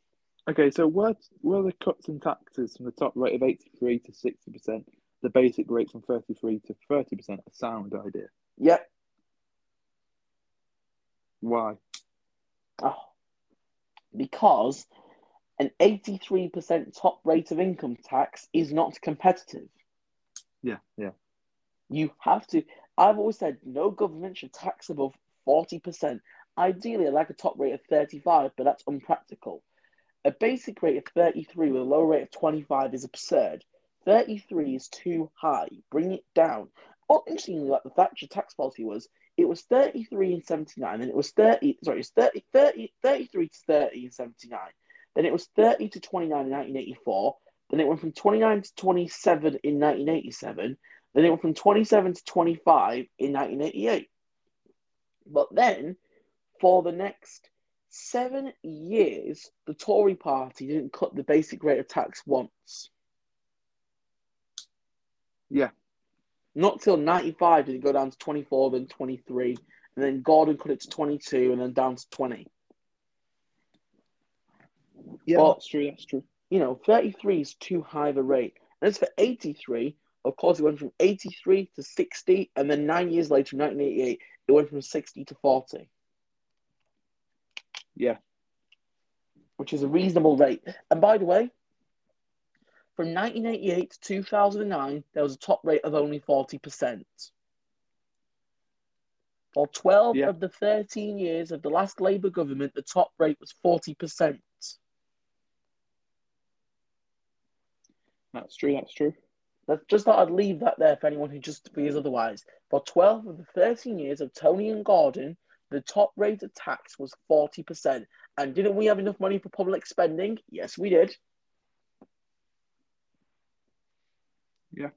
Okay, so were were the cuts in taxes from the top rate of eighty three to sixty percent, the basic rate from thirty three to thirty percent, a sound idea? Yep. Why? Oh, because an 83% top rate of income tax is not competitive. Yeah, yeah. You have to. I've always said no government should tax above 40%. Ideally, I'd like a top rate of 35, but that's unpractical. A basic rate of 33 with a low rate of 25 is absurd. 33 is too high. Bring it down. Oh, interestingly, like the Thatcher tax policy was, it was 33 and 79, and it was 30, sorry, it's 30, 30, 33 to 30 and 79. Then it was 30 to 29 in 1984. Then it went from 29 to 27 in 1987. Then it went from 27 to 25 in 1988. But then, for the next seven years, the Tory party didn't cut the basic rate of tax once. Yeah. Not till 95 did it go down to 24, then 23, and then Gordon cut it to 22, and then down to 20. Yeah, Well- that's true. That's true. You know, 33 is too high of a rate. And as for 83, of course, it went from 83 to 60, and then nine years later, in 1988, it went from 60 to 40. Yeah. which is a reasonable rate. And by the way, from 1988 to 2009, there was a top rate of only 40%. For 12 Yeah. of the 13 years of the last Labour government, the top rate was 40%. That's true. That's true. That's just thought I'd leave that there for anyone who just feels otherwise. For 12 of the 13 years of Tony and Gordon, the top rate of tax was 40%. And didn't we have enough money for public spending? Yes, we did. Yeah.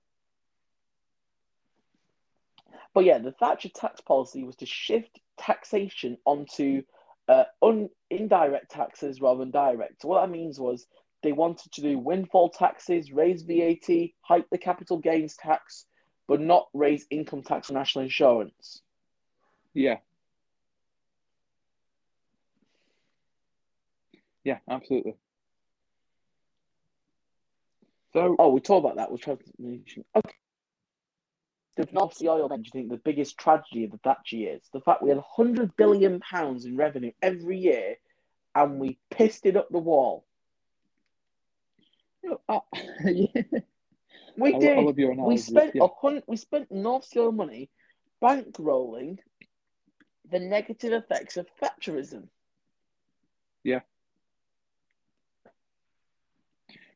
But yeah, the Thatcher tax policy was to shift taxation onto uh, un- indirect taxes rather than direct. So what that means was they wanted to do windfall taxes, raise VAT, hike the capital gains tax, but not raise income tax and national insurance. Yeah. Yeah, absolutely. So, Oh, we talked about that with transformation. Okay. The North Sea oil, then, do you think the biggest tragedy of the Thatcher years? The fact we had £100 billion in revenue every year and we pissed it up the wall. Uh, yeah. We I, did. I love your we spent yeah. a hun- we spent North oil money bankrolling the negative effects of Thatcherism. Yeah.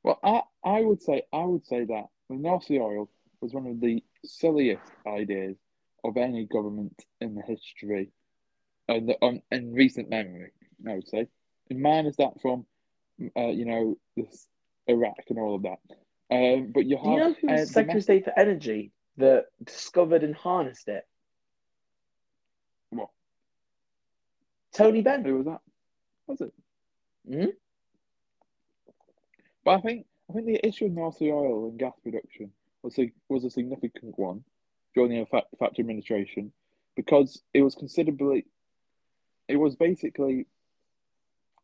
Well, I, I would say I would say that the North Sea oil was one of the silliest ideas of any government in the history and the, um, in recent memory. I would say, and minus that from, uh, you know, this Iraq and all of that. Um, but you have Do you know who uh, Secretary of State for Energy that discovered and harnessed it? What? Tony Benn. Who was that? Was it? Mhm. But I think I think the issue of North Sea oil and gas production was a, was a significant one during the Thatcher administration because it was considerably, it was basically,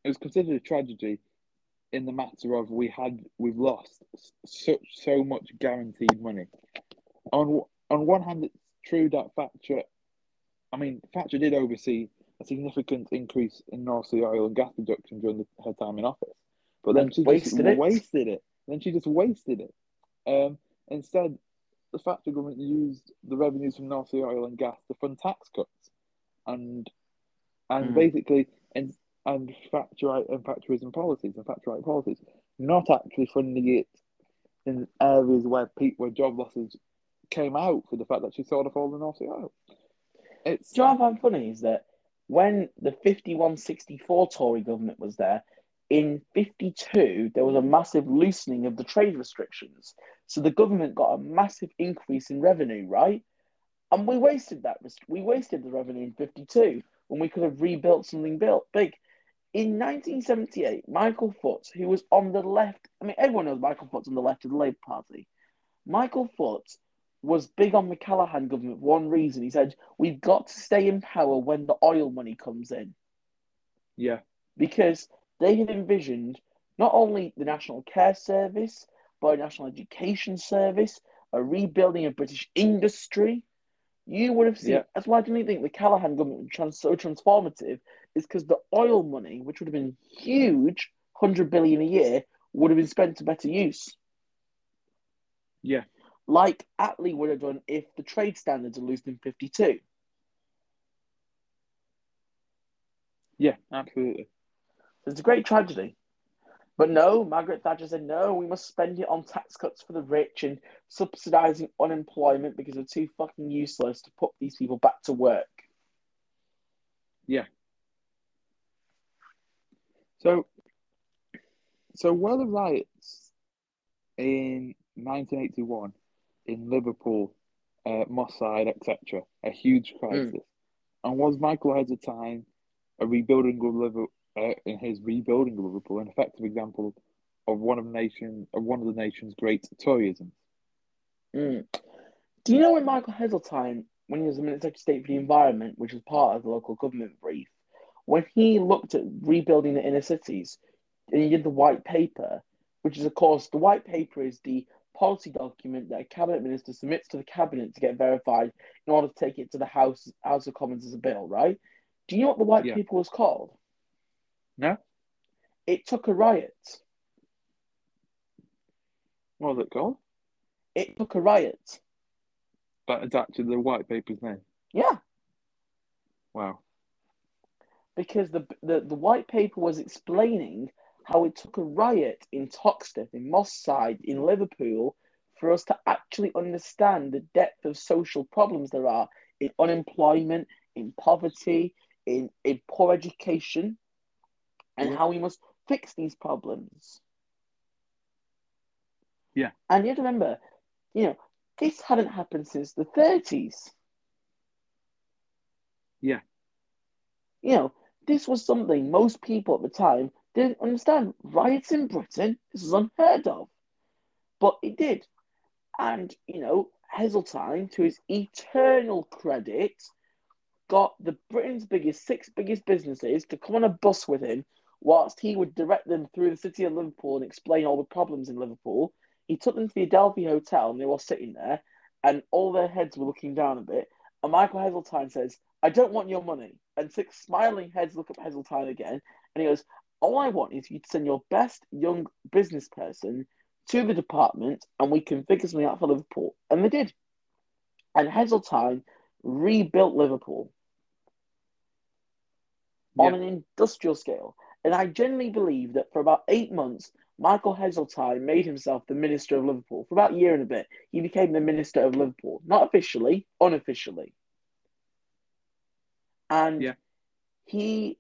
it was considered a tragedy in the matter of we had we've lost such so much guaranteed money. On on one hand, it's true that Thatcher, I mean Thatcher did oversee a significant increase in North Sea oil and gas production during the, her time in office, but then And she wasted just it. wasted it. Then she just wasted it. Um, instead, the Thatcher government used the revenues from North Sea oil and gas to fund tax cuts, and and Mm. basically and and Thatcherite and Thatcherism policies and Thatcherite policies, not actually funding it in areas where people where job losses came out for the fact that she sold off all the North Sea. It's Do you know what I find funny is that when the 5164 Tory government was there, in 52, there was a massive loosening of the trade restrictions. So the government got a massive increase in revenue, right? And we wasted that. We wasted the revenue in 52 when we could have rebuilt something built big. In 1978, Michael Foot, who was on the left, I mean, everyone knows Michael Foot's on the left of the Labour Party. Michael Foot was big on the Callaghan government for one reason. He said, We've got to stay in power when the oil money comes in. yeah, Because they had envisioned not only the National Care Service, but a National Education Service, a rebuilding of British industry, You would have seen. Yeah. That's why I didn't think the Callaghan government was trans- so transformative. Is because the oil money, which would have been huge, hundred billion a year, would have been spent to better use. Yeah. Like Attlee would have done if the trade standards are loosed in fifty two. Yeah, absolutely. It's a great tragedy. But no, Margaret Thatcher said no, we must spend it on tax cuts for the rich and subsidising unemployment because they're too fucking useless to put these people back to work. So, so were the riots in 1981 in Liverpool, uh, Moss Side, etc., a huge crisis? And was Michael Heseltine a rebuilding of Liverpool, uh, in his rebuilding of Liverpool, an effective example of one of the nation of one of the nation's great Toryisms? Mm. Do you know when Michael Heseltine, when he was the Minister of State for the Environment, which was part of the local government brief, when he looked at rebuilding the inner cities, and he did the white paper, which is, of course, the white paper is the policy document that a cabinet minister submits to the cabinet to get verified in order to take it to the House House of Commons as a bill, right? Do you know what the white Yeah. paper was called? No, It took a riot. what was it called? It took a riot. Is actually the white paper's name. Yeah. Wow. Because the, the the white paper was explaining how it took a riot in Toxteth, in Moss Side, in Liverpool, for us to actually understand the depth of social problems there are in unemployment, in poverty, in, in poor education, and Yeah. how we must fix these problems. Yeah. And you have to remember, you know, this hadn't happened since the 30s. Yeah. You know, this was something most people at the time didn't understand. Riots in Britain, this is unheard of. But it did. And, you know, Heseltine, to his eternal credit, got the Britain's biggest, six biggest businesses to come on a bus with him whilst he would direct them through the city of Liverpool and explain all the problems in Liverpool. He took them to the Adelphi Hotel and they were sitting there and all their heads were looking down a bit. And Michael Heseltine says, I don't want your money. And six smiling heads look at Heseltine again and he goes, All I want is you to send your best young business person to the department and we can figure something out for Liverpool. And they did. And Heseltine rebuilt Liverpool on an industrial scale. And I genuinely believe that for about eight months, Michael Heseltine made himself the minister of Liverpool. For about a year and a bit, he became the minister of Liverpool. Not officially, unofficially. And Yeah. he,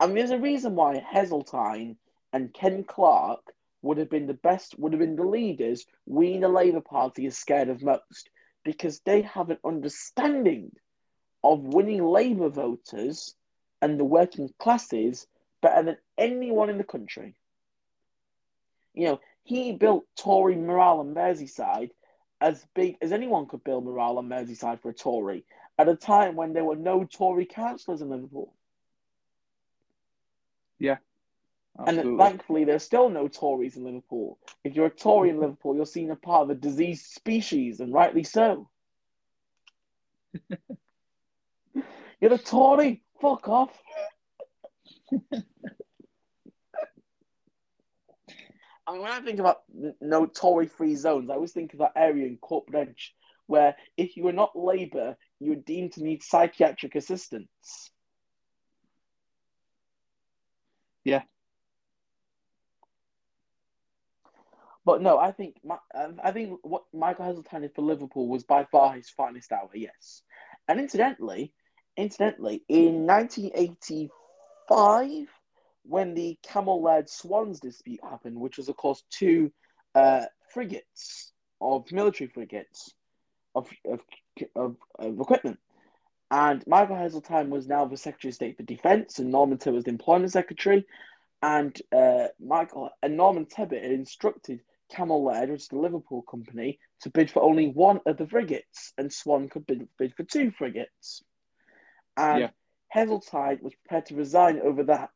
I mean, there's a reason why Heseltine and Ken Clarke would have been the best, would have been the leaders we in the Labour Party are scared of most because they have an understanding of winning Labour voters and the working classes better than anyone in the country. You know, he built Tory morale on Merseyside as big as anyone could build morale on Merseyside for a Tory at a time when there were no Tory councillors in Liverpool. Yeah. And Absolutely. thankfully, there's still no Tories in Liverpool. If you're a Tory in Liverpool, you're seen as part of a diseased species, and rightly so. you're a Tory? Fuck off. Mean, when I think about n- no Tory free zones, I always think of that area in Corporate Edge where if you were not Labour, you were deemed to need psychiatric assistance. Yeah. But no, I think Ma- um, I think what Michael Heseltine did for Liverpool was by far his finest hour. Yes, and incidentally, incidentally, in 1985, when the Cammell Laird Swans dispute happened, which was of course two uh, frigates of military frigates of of, of, of equipment, and Michael Heseltine was now the Secretary of State for Defence, and Norman Tebbit was the Employment Secretary, and uh, Michael and Norman Tebbit had instructed Cammell Laird, which is the Liverpool company, to bid for only one of the frigates, and Swan could bid, bid for two frigates. And Yeah. Heseltine was prepared to resign over that.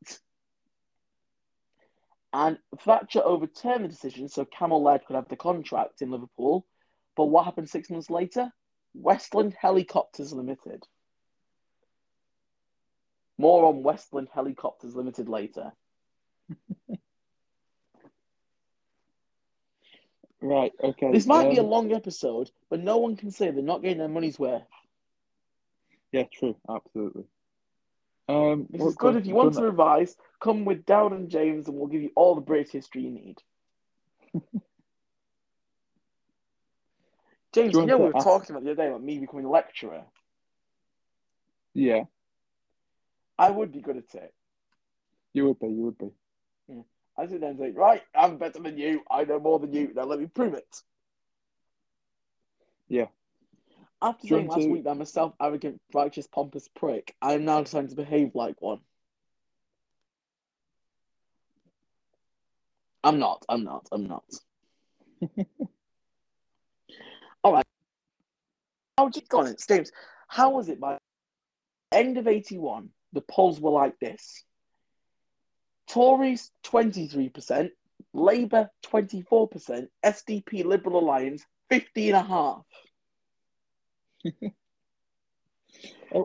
And Thatcher overturned the decision so Cammell Laird could have the contract in Liverpool. But what happened six months later? Westland Helicopters Limited. More on Westland Helicopters Limited later. Right. Okay. This might be a um, long episode, but no one can say they're not getting their money's worth. Yeah. True. Absolutely. Um, This is good if you want to done- revise. Come with Dowd and James, and we'll give you all the British history you need. James, you you know we were ask- talking about the other day about me becoming a lecturer. Yeah. I would be good at it. You would be. You would be. Yeah. I sit there and say, right, I'm better than you. I know more than you. Now let me prove it. Yeah. After saying last week that I'm a self-arrogant, righteous, pompous prick, I am now deciding to behave like one. I'm not. I'm not. I'm not. All right. How did go on, James? How was it by end of 81? The polls were like this Tories 23%, Labour 24%, SDP Liberal Alliance 50.5%. Oh, I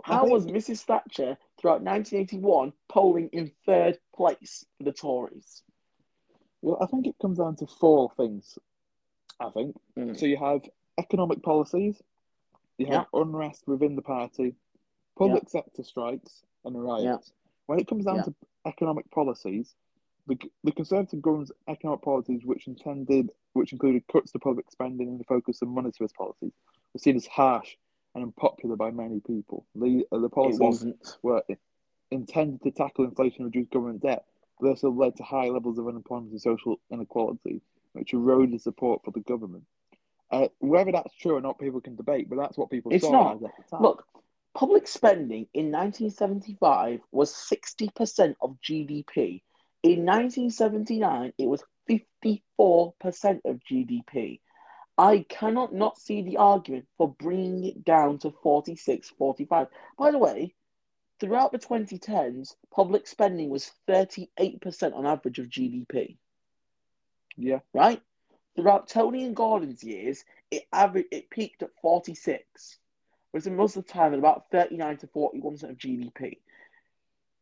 How was Mrs. Thatcher throughout 1981 polling in third place for the Tories? Well, I think it comes down to four things. I think Mm. so. You have economic policies, you have unrest within the party, public sector strikes, and riots. When it comes down Yeah. to economic policies, the, the Conservative government's economic policies, which intended, which included cuts to public spending and the focus on monetarist policies, were seen as harsh and unpopular by many people. The uh, the policies were intended to tackle inflation and reduce government debt, but also led to high levels of unemployment and social inequality, which eroded support for the government. Uh, whether that's true or not, people can debate, but that's what people It's saw not. at the time. Look, public spending in 1975 was 60% of GDP. In 1979, it was 54% of GDP. I cannot not see the argument for bringing it down to 46, 45. By the way, throughout the 2010s, public spending was 38% on average of GDP, yeah, right? Throughout Tony and Gordon's years, it average it peaked at 46, whereas most of the time at about 39 to 41% of GDP.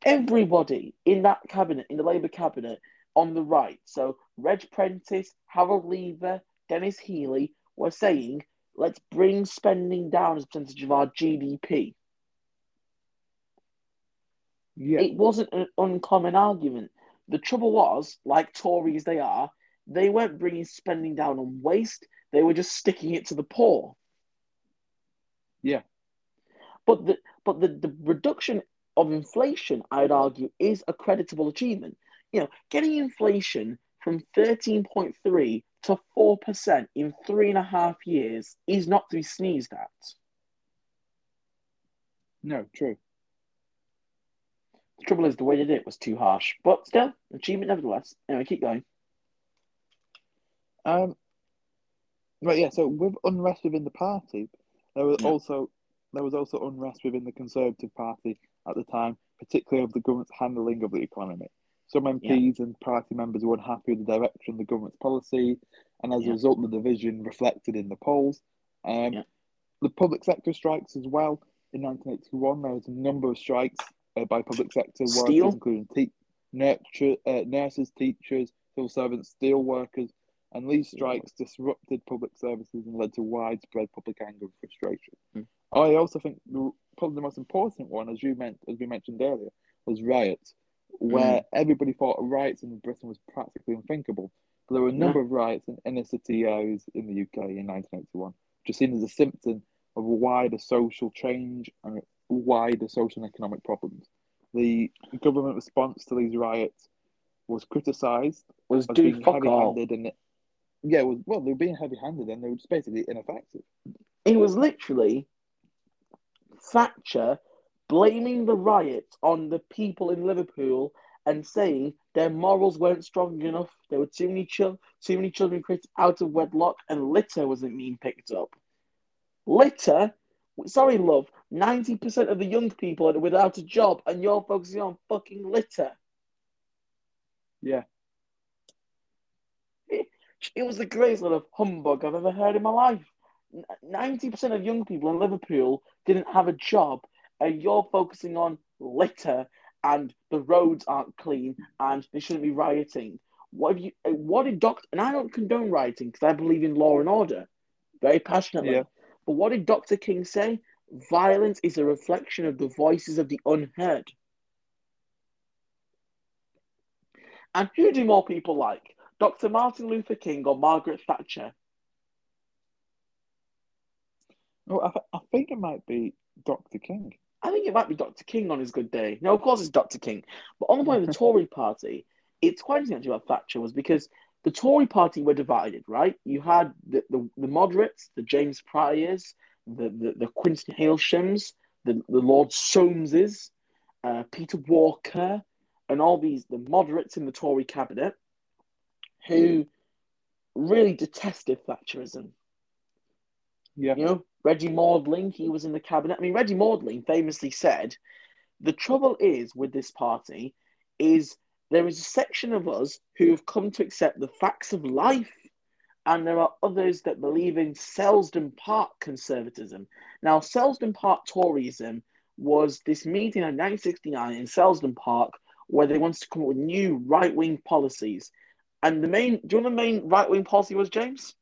Everybody in that cabinet, in the Labour cabinet, on the right, so Reg Prentice, Harold Lever, Denis Healey, were saying, let's bring spending down as a percentage of our GDP. yeah, It wasn't an uncommon argument. The trouble was, like Tories they are, they weren't bringing spending down on waste, they were just sticking it to the poor. yeah, But the but the, the reduction of inflation, I'd argue, is a creditable achievement. You know, getting inflation from 13.3 to 4% in three and a half years is not to be sneezed at. no, true. The trouble is, the way they did it was too harsh. But still, achievement nevertheless. Anyway, keep going. Um, right, yeah. So with unrest within the party, there was Yeah. also there was also unrest within the Conservative Party at the time, particularly of the government's handling of the economy. Some MPs and party members were unhappy with the direction of the government's policy, and as Yeah. a result, the division reflected in the polls. Um, Yeah. The public sector strikes as well. In 1981, there was a number of strikes uh, by public sector Steel? workers, including te- nurture, uh, nurses, teachers, civil servants, steel workers, and these strikes disrupted public services and led to widespread public anger and frustration. Mm. I also think the, probably the most important one, as you meant, as we mentioned earlier, was riots, where mm. everybody thought riots in Britain was practically unthinkable. But there were a number of riots in inner city areas in the UK in 1981, which is seen as a symptom of wider social change and wider social and economic problems. The government response to these riots was criticised Was as do being fuck all. heavy-handed and yeah, it was, well, they were being heavy-handed and they were just basically ineffective. It was literally Thatcher blaming the riots on the people in Liverpool and saying their morals weren't strong enough. There were too many chil- too many children created out of wedlock, and litter wasn't being picked up. Litter, sorry, love, ninety percent of the young people are without a job, and you're focusing on fucking litter. Yeah, It was the greatest little humbug I've ever heard in my life. ninety percent of young people in Liverpool didn't have a job, and you're focusing on litter and the roads aren't clean and they shouldn't be rioting. What have you? Uh, what did Doctor? And I don't condone rioting because I believe in law and order, very passionately. Yeah. But what did Doctor King say? Violence is a reflection of the voices of the unheard. And who do more people like? Dr. Martin Luther King or Margaret Thatcher? Oh, I, th- I think it might be Dr. King. I think it might be Dr. King on his good day. No, of course it's Dr. King. But on the point of the Tory party, it's quite interesting about Thatcher was because the Tory party were divided, right? You had the, the, the moderates, the James Priors, the, the, the Quintin Hailshams, the, the Lord Soameses, uh, Peter Walker, and all these, the moderates in the Tory cabinet, who really detested Thatcherism. Yeah. You know, Reggie Maudling, he was in the cabinet. I mean, Reggie Maudling famously said, the trouble is with this party is there is a section of us who have come to accept the facts of life, and there are others that believe in Selsdon Park conservatism. Now, Selsdon Park Toryism was this meeting in 1969 in Selsdon Park where they wanted to come up with new right wing policies. And the main, do you know the main right wing policy was, James?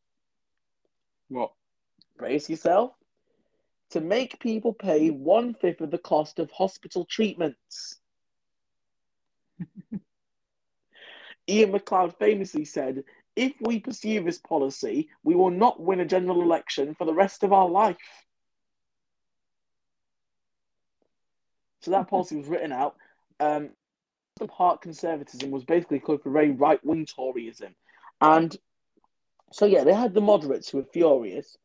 What? Brace yourself, to make people pay one fifth of the cost of hospital treatments. Ian MacLeod famously said, if we pursue this policy, we will not win a general election for the rest of our life. So that policy was written out. Um, the part conservatism was basically called for very right wing Toryism. And so, yeah, they had the moderates who were furious.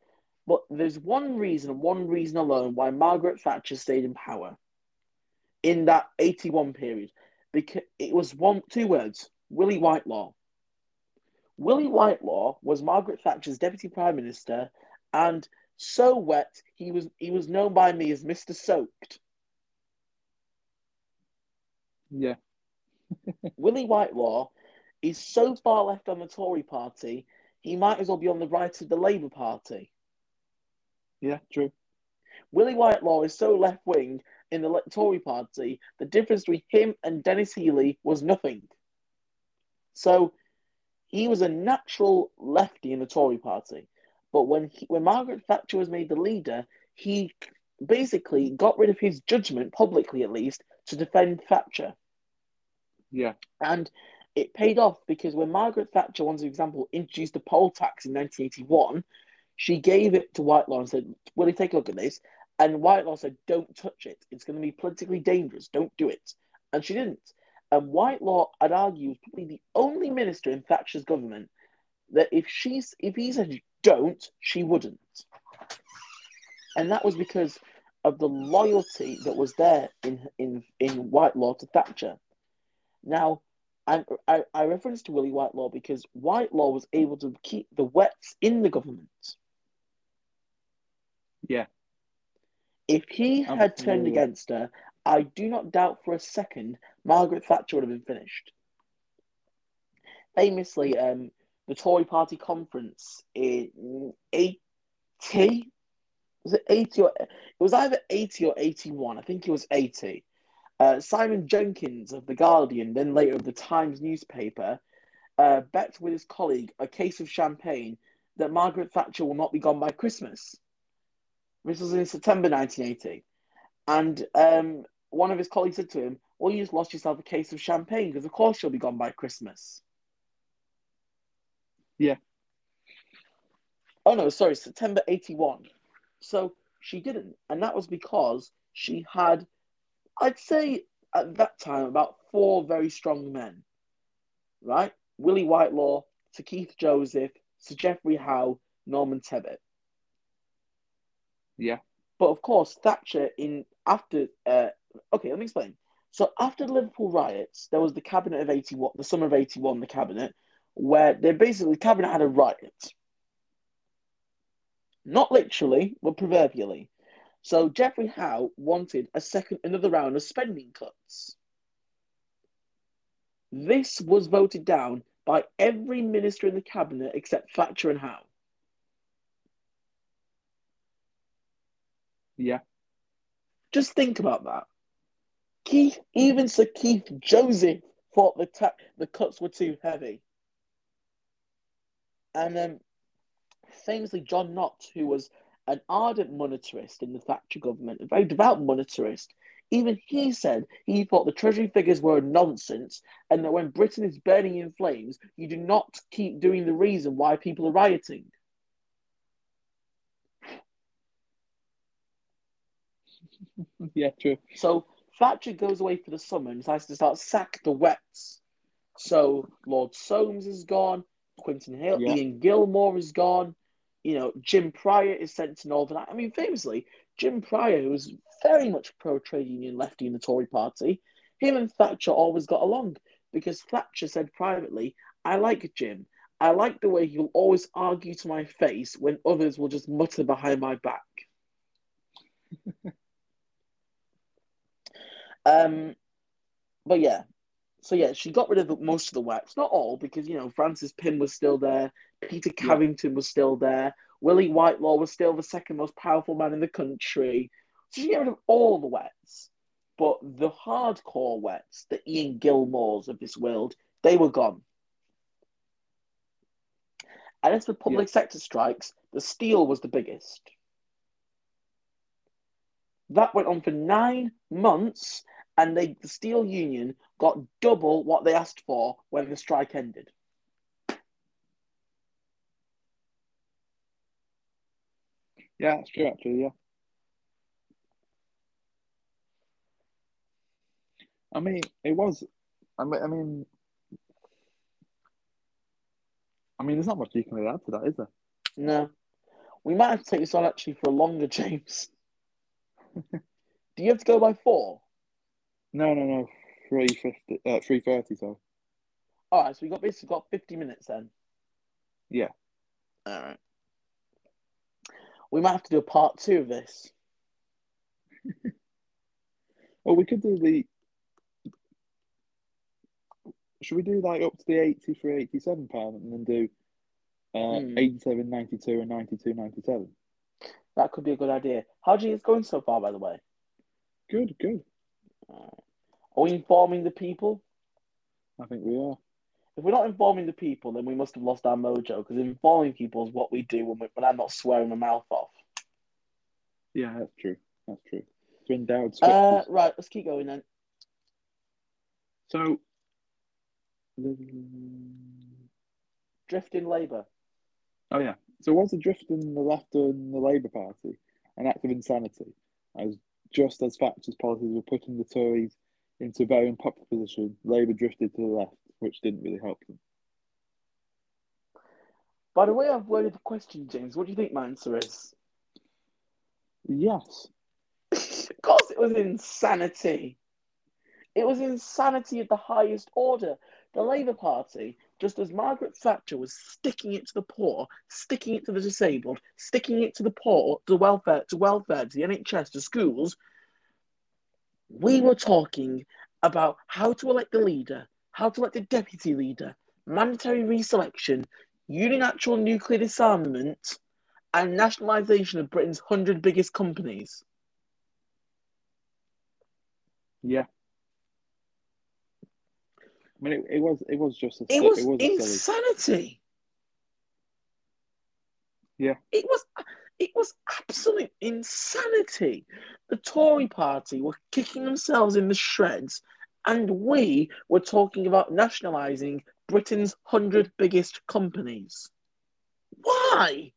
But there's one reason, one reason alone, why Margaret Thatcher stayed in power in that 81 period. Because it was one, two words Willie Whitelaw. Willie Whitelaw was Margaret Thatcher's deputy prime minister, and so wet he was he was known by me as Mr. Soaked. Yeah. Willie Whitelaw is so far left on the Tory party, he might as well be on the right of the Labour Party. Yeah, true. Willie Whitelaw is so left wing in the Tory party, the difference between him and Denis Healey was nothing. So he was a natural lefty in the Tory party. But when he, when Margaret Thatcher was made the leader, he basically got rid of his judgment, publicly at least, to defend Thatcher. Yeah. And it paid off because when Margaret Thatcher, one example, introduced the poll tax in 1981, she gave it to Whitelaw and said, Will you take a look at this? And Whitelaw said, Don't touch it. It's going to be politically dangerous. Don't do it. And she didn't. And Whitelaw, I'd argue, was probably the only minister in Thatcher's government that if she's if he said don't, she wouldn't. And that was because of the loyalty that was there in in in Whitelaw to Thatcher. Now, I, I, I reference to Willie Whitelaw because Whitelaw was able to keep the Wets in the government. Yeah. If he had turned against her, I do not doubt for a second Margaret Thatcher would have been finished. Famously, um, the Tory Party conference in 80, was it 80 or it was either 80 or 81, I think it was 80. Uh, Simon Jenkins of The Guardian, then later of the Times newspaper, uh, bet with his colleague a case of champagne that Margaret Thatcher will not be gone by Christmas. This was in September 1980. And um, one of his colleagues said to him, Well, you just lost yourself a case of champagne because, of course, she'll be gone by Christmas. Yeah. Oh, no, sorry, September 81. So she didn't. And that was because she had, I'd say at that time, about four very strong men, right? Willie Whitelaw, Sir Keith Joseph, Sir Geoffrey Howe, Norman Tebbit. Yeah. But of course, Thatcher in after uh, okay, let me explain. So after the Liverpool riots, there was the cabinet of eighty one, the summer of eighty one, the cabinet, where they basically the cabinet had a riot. Not literally, but proverbially. So Geoffrey Howe wanted a second, another round of spending cuts. This was voted down by every minister in the cabinet except Thatcher and Howe. Yeah. Just think about that. Keith, even Sir Keith Joseph thought the ta- the cuts were too heavy. And um, famously, John Nott, who was an ardent monetarist in the Thatcher government, a very devout monetarist, even he said he thought the Treasury figures were nonsense and that when Britain is burning in flames, you do not keep doing the reason why people are rioting. yeah, true. So Thatcher goes away for the summer and decides to start sack the wets. So Lord Soames is gone, Quintin Hill, Yeah. Ian Gilmour is gone. You know, Jim Prior is sent to Northern. I mean, famously, Jim Prior, who was very much pro trade union lefty in the Tory party, him and Thatcher always got along because Thatcher said privately, I like Jim. I like the way he'll always argue to my face when others will just mutter behind my back. um, but yeah, so yeah, she got rid of most of the wets, not all, because you know Francis Pym was still there, Peter Yeah. Was still there, Willie Whitelaw was still the second most powerful man in the country. So she got rid of all the wets, but the hardcore wets, the Ian Gilmours of this world, they were gone. And as for public sector strikes, the steel was the biggest. That went on for nine months, and they, the steel union got double what they asked for when the strike ended. Yeah, that's true. Actually, yeah. I mean, it was. I mean, I mean, I mean, there's not much you can really add to that, is there? No. We might have to take this on actually for a longer, James. Do you have to go by four? No, no, no. Three fifty. Uh, three thirty. So All right, so we got basically got 50 minutes then. Yeah. All right. We might have to do a part two of this. well, we could do the. Should we do like up to the 83, 87 pound and then do uh, Hmm. 87, 92 and 92, 97? That could be a good idea. How do you going so far, by the way? Good, good. Are we informing the people? I think we are. If we're not informing the people, then we must have lost our mojo because informing people is what we do when, we, when I'm not swearing my mouth off. Yeah, that's true. That's true. To endowed Uh, right, let's keep going then. So, Drift in Labour. oh yeah. So was the drift in the left and the Labour Party an act of insanity, as just as Thatcher's policies were putting the Tories into a very unpopular position, Labour drifted to the left, which didn't really help them. By the way, I've worded the question, James. What do you think my answer is? Yes. of course, it was insanity. It was insanity of the highest order. The Labour Party, just as Margaret Thatcher was sticking it to the poor, sticking it to the disabled, sticking it to the poor, to welfare, to welfare, to the NHS, to schools, we were talking about how to elect the leader, how to elect the deputy leader, mandatory reselection, unilateral nuclear disarmament, and nationalisation of Britain's 100 biggest companies. Yeah. I mean, it, it was it was just a, It was, it was insanity. Yeah. It was it was absolute insanity. The Tory party were kicking themselves in the shreds, and we were talking about nationalising Britain's hundred biggest companies. Why?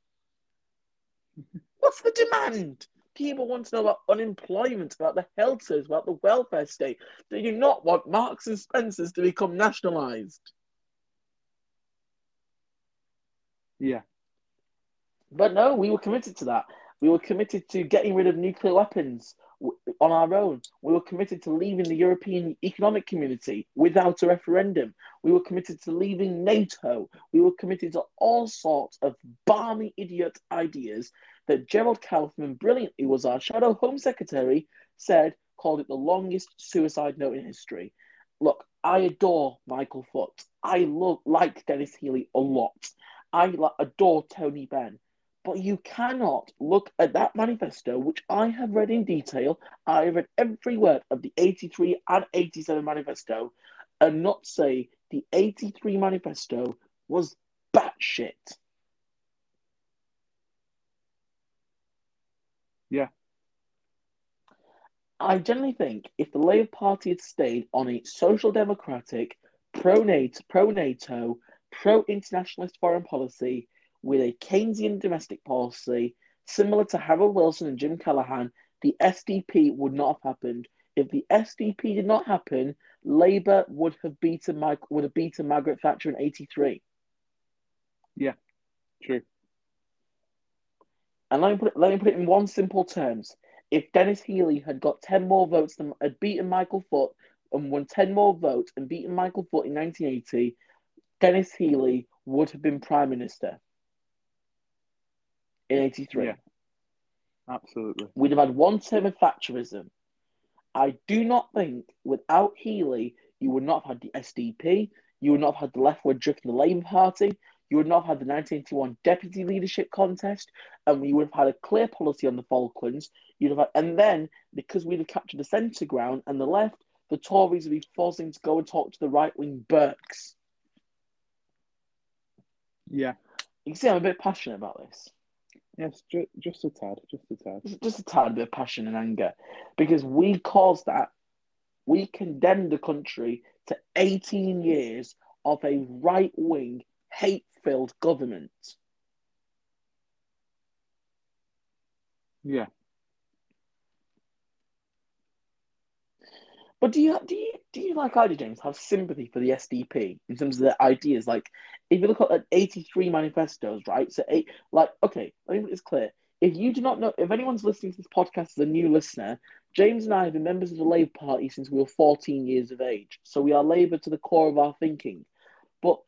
What's the demand? People want to know about unemployment, about the health service, about the welfare state. They do not want Marks and Spencers to become nationalised. Yeah. But no, we were committed to that. We were committed to getting rid of nuclear weapons on our own. We were committed to leaving the European Economic Community without a referendum. We were committed to leaving NATO. We were committed to all sorts of barmy idiot ideas that Gerald Kaufman, brilliantly was our Shadow Home Secretary, said, called it the longest suicide note in history. Look, I adore Michael Foot. I love like Denis Healey a lot. I adore Tony Benn. But you cannot look at that manifesto, which I have read in detail. I read every word of the 83 and 87 manifesto, and not say the 83 manifesto was batshit. Yeah. I generally think if the Labour Party had stayed on a social democratic, pro NATO, pro NATO, pro internationalist foreign policy with a Keynesian domestic policy similar to Harold Wilson and Jim Callaghan, the SDP would not have happened. If the SDP did not happen, Labour would have beaten Mike, would have beaten Margaret Thatcher in '83. Yeah, true. And let me put it, let me put it in one simple terms: if Denis Healey had got ten more votes than had beaten Michael Foot and won ten more votes and beaten Michael Foot in 1980, Denis Healey would have been prime minister in '83. Yeah. Absolutely. We'd have had one term of Thatcherism. I do not think without Healey, you would not have had the SDP, you would not have had the left wing drift in the Labour Party, you would not have had the 1981 deputy leadership contest, and we would have had a clear policy on the Falklands. You'd have had, and then because we'd have captured the centre ground and the left, the Tories would be forcing to go and talk to the right wing Burks. Yeah. You can see I'm a bit passionate about this. Yes, ju- just a tad, just a tad. Just- a tad bit of passion and anger because we caused that. We condemned the country to 18 years of a right wing, hate filled government. Yeah. But do you do you do you like I do, James, have sympathy for the SDP in terms of their ideas? Like, if you look at 83 manifestos, right? So, eight, like, okay, let me make this clear. If you do not know, if anyone's listening to this podcast as a new listener, James and I have been members of the Labour Party since we were 14 years of age. So we are Labour to the core of our thinking. But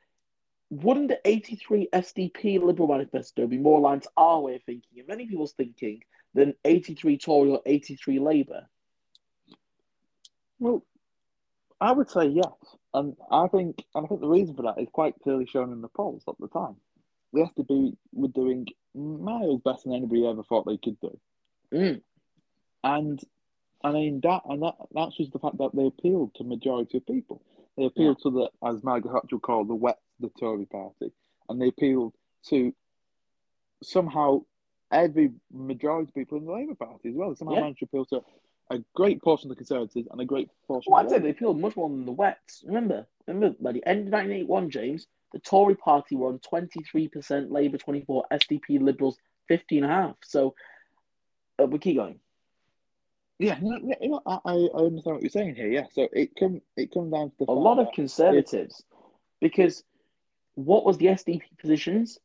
wouldn't the 83 SDP Liberal Manifesto be more aligned to our way of thinking and many people's thinking than 83 Tory or 83 Labour? Well, I would say yes, and I think, and I think the reason for that is quite clearly shown in the polls at the time. The SDP were doing miles better than anybody ever thought they could do, Mm. and I mean that, and that that's just the fact that they appealed to majority of people. They appealed to the, as Margaret Thatcher would call the wet, the Tory party, and they appealed to somehow every majority of people in the Labour Party as well. They somehow Yeah. managed to appeal to a great portion of the Conservatives and a great portion. Well, of I'd the say they appealed much more than the Wets. Remember, remember, by the end of 1981, James, the Tory party were on 23%, Labour 24, SDP Liberals 15.5. So uh, we keep going. Yeah, no, no, you know, I, I I understand what you're saying here. Yeah, so it come it comes down to the A lot of conservatives, because what was the SDP positions?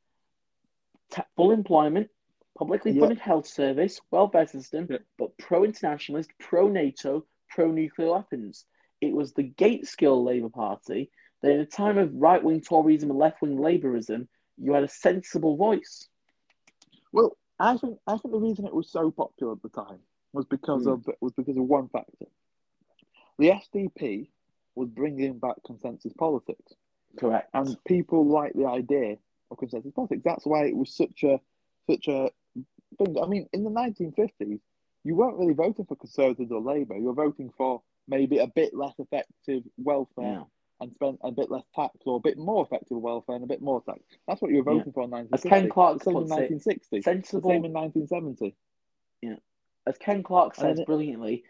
Ta- full employment, publicly Yeah. funded health service, welfare system, Yeah. but pro-internationalist, pro-NATO, pro-nuclear weapons. It was the Gaitskell Labour Party that in a time of right-wing Toryism and left-wing Labourism, you had a sensible voice. Well, I think I think the reason it was so popular at the time was because Hmm. of was because of one factor. The SDP was bringing back consensus politics, Correct. and people liked the idea of consensus politics. That's why it was such a such a I mean, in the 1950s, you weren't really voting for Conservatives or Labour. You were voting for maybe a bit less effective welfare yeah. and spent a bit less tax, or a bit more effective welfare and a bit more tax. That's what you were Yeah. voting for in As Ken Clarke the same in puts it, 1960. The sensible same in 1970. Yeah. as Ken Clarke says it- brilliantly,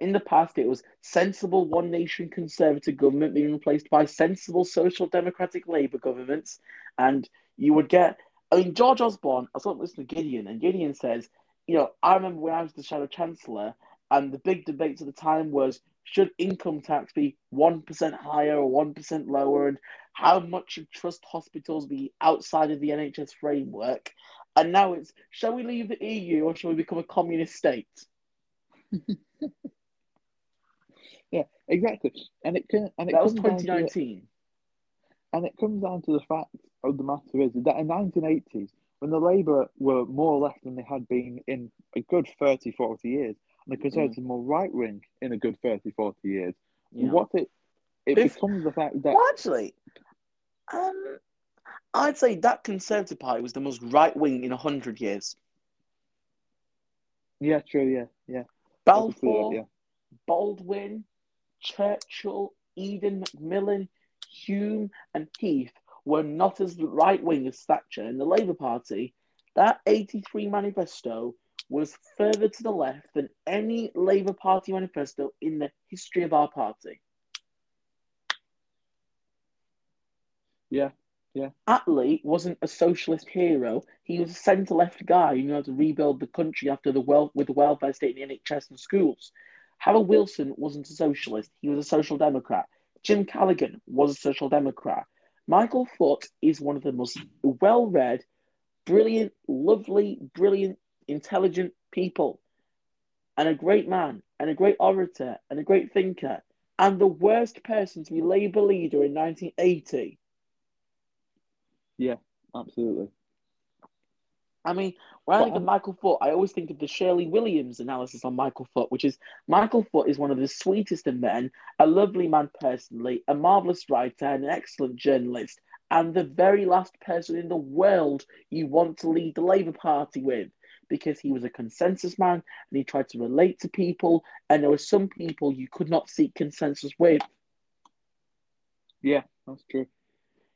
in the past it was sensible one nation conservative government being replaced by sensible social democratic Labour governments, and you would get. I mean, George Osborne. I was listening to Gideon, and Gideon says, you know, I remember when I was the Shadow Chancellor, and the big debate at the time was should income tax be one percent higher or one percent lower, and how much should trust hospitals be outside of the NHS framework? And now it's shall we leave the EU or shall we become a communist state? Yeah, exactly. And it can and it That was comes down to the- 2019. And it comes down to the fact of the matter is that in 1980s, when the Labour were more left than they had been in a good 30, 40 years, and the Conservatives more right wing in a good 30, 40 years, Yeah. what it it If- becomes the fact that Well, actually, um, I'd say that Conservative Party was the most right wing in a hundred years. Yeah, true. Yeah, yeah. See that, Balfour, yeah. Baldwin, Churchill, Eden, Macmillan, Home, and Heath were not as right wing as Thatcher in the Labour Party. That 83 manifesto was further to the left than any Labour Party manifesto in the history of our party. Yeah, yeah. Attlee wasn't a socialist hero. He was a centre left guy who knew how to rebuild the country after the well with the welfare state and the NHS and schools. Harold Wilson wasn't a socialist. He was a social democrat. Jim Callaghan was a social democrat. Michael Foot is one of the most well read, brilliant, lovely, brilliant, intelligent people, and a great man, and a great orator, and a great thinker, and the worst person to be Labour leader in 1980. Yeah, absolutely. I mean, when I think of Michael Foot, I always think of the Shirley Williams analysis on Michael Foot, which is Michael Foot is one of the sweetest of men, a lovely man personally, a marvelous writer, and an excellent journalist, and the very last person in the world you want to lead the Labour Party with. Because he was a consensus man and he tried to relate to people, and there were some people you could not seek consensus with. Yeah, that's true.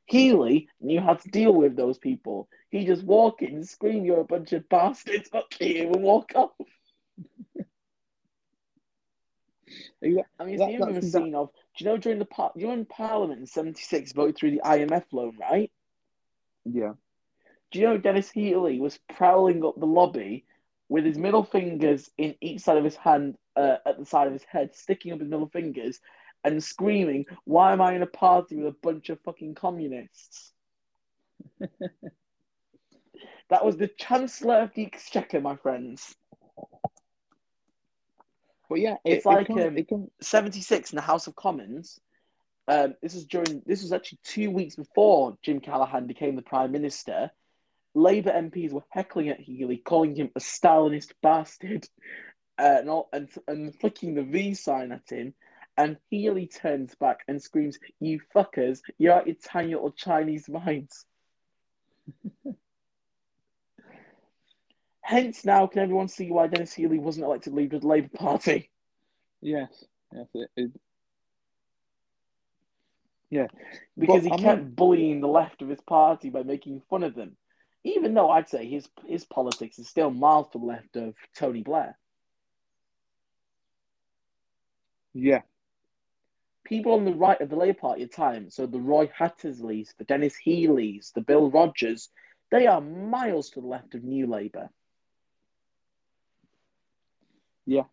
Healey knew how to deal with those people. He just walk in, scream, "You're a bunch of bastards!" Up him and walk off. I mean, it's That- the infamous scene of, do you know during the par- you in Parliament in '76 voted through the IMF loan, right? Yeah, Do you know Denis Healey was prowling up the lobby with his middle fingers in each side of his hand, uh, at the side of his head, sticking up his middle fingers, and screaming, "Why am I in a party with a bunch of fucking communists?" that was the Chancellor of the Exchequer, my friends. but yeah, It's like, it comes, um, it comes, 76 in the House of Commons. Um, this was during. This was actually two weeks before Jim Callaghan became the prime minister. Labour MPs were heckling at Healey, calling him a Stalinist bastard, uh, and, all, and and flicking the V sign at him. And Healey turns back and screams, "You fuckers! You're out your tiny little Chinese minds." Hence, now can everyone see why Denis Healey wasn't elected leader of the Labour Party? yes, yes, it, it, because But, he kept mean- bullying the left of his party by making fun of them. Even though I'd say his his politics is still miles to the left of Tony Blair. yeah, People on the right of the Labour Party at the time, so the Roy Hattersleys, the Denis Healeys, the Bill Rogers, they are miles to the left of New Labour. yeah.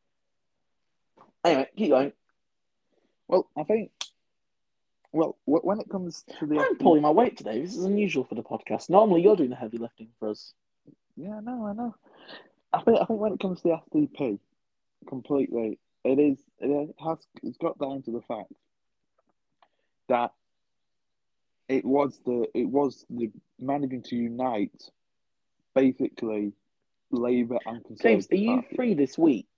Anyway, keep going. Well, I think, well, when it comes to the, I'm pulling my weight today. This is unusual for the podcast. Normally, you're doing the heavy lifting for us. yeah, no, I know. I think, I think when it comes to the SDP, completely, it is, it has, it's got down to the fact that it was the, it was the managing to unite, basically, Labour and James, are you Party. free this week?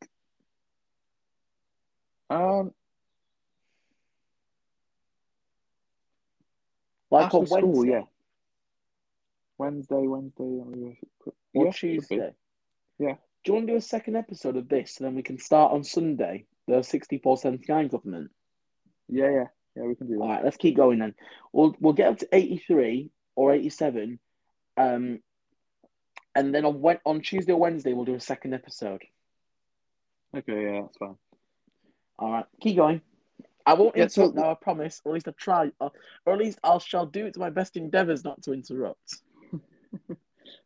Um, Like After on school, Wednesday yeah. Wednesday, Wednesday, or yeah. Tuesday? Yeah. Do you want to do a second episode of this, and then we can start on Sunday, the sixty-four seventy-nine government? Yeah, yeah, yeah. We can do All that. right, let's keep going then. We'll we'll get up to eighty-three or eighty-seven, um, and then on Wed- on Tuesday or Wednesday we'll do a second episode. Okay, yeah, that's fine. All right, keep going. I won't interrupt so- now, I promise. Or at least I try, or, or at least I shall do it to my best endeavours not to interrupt.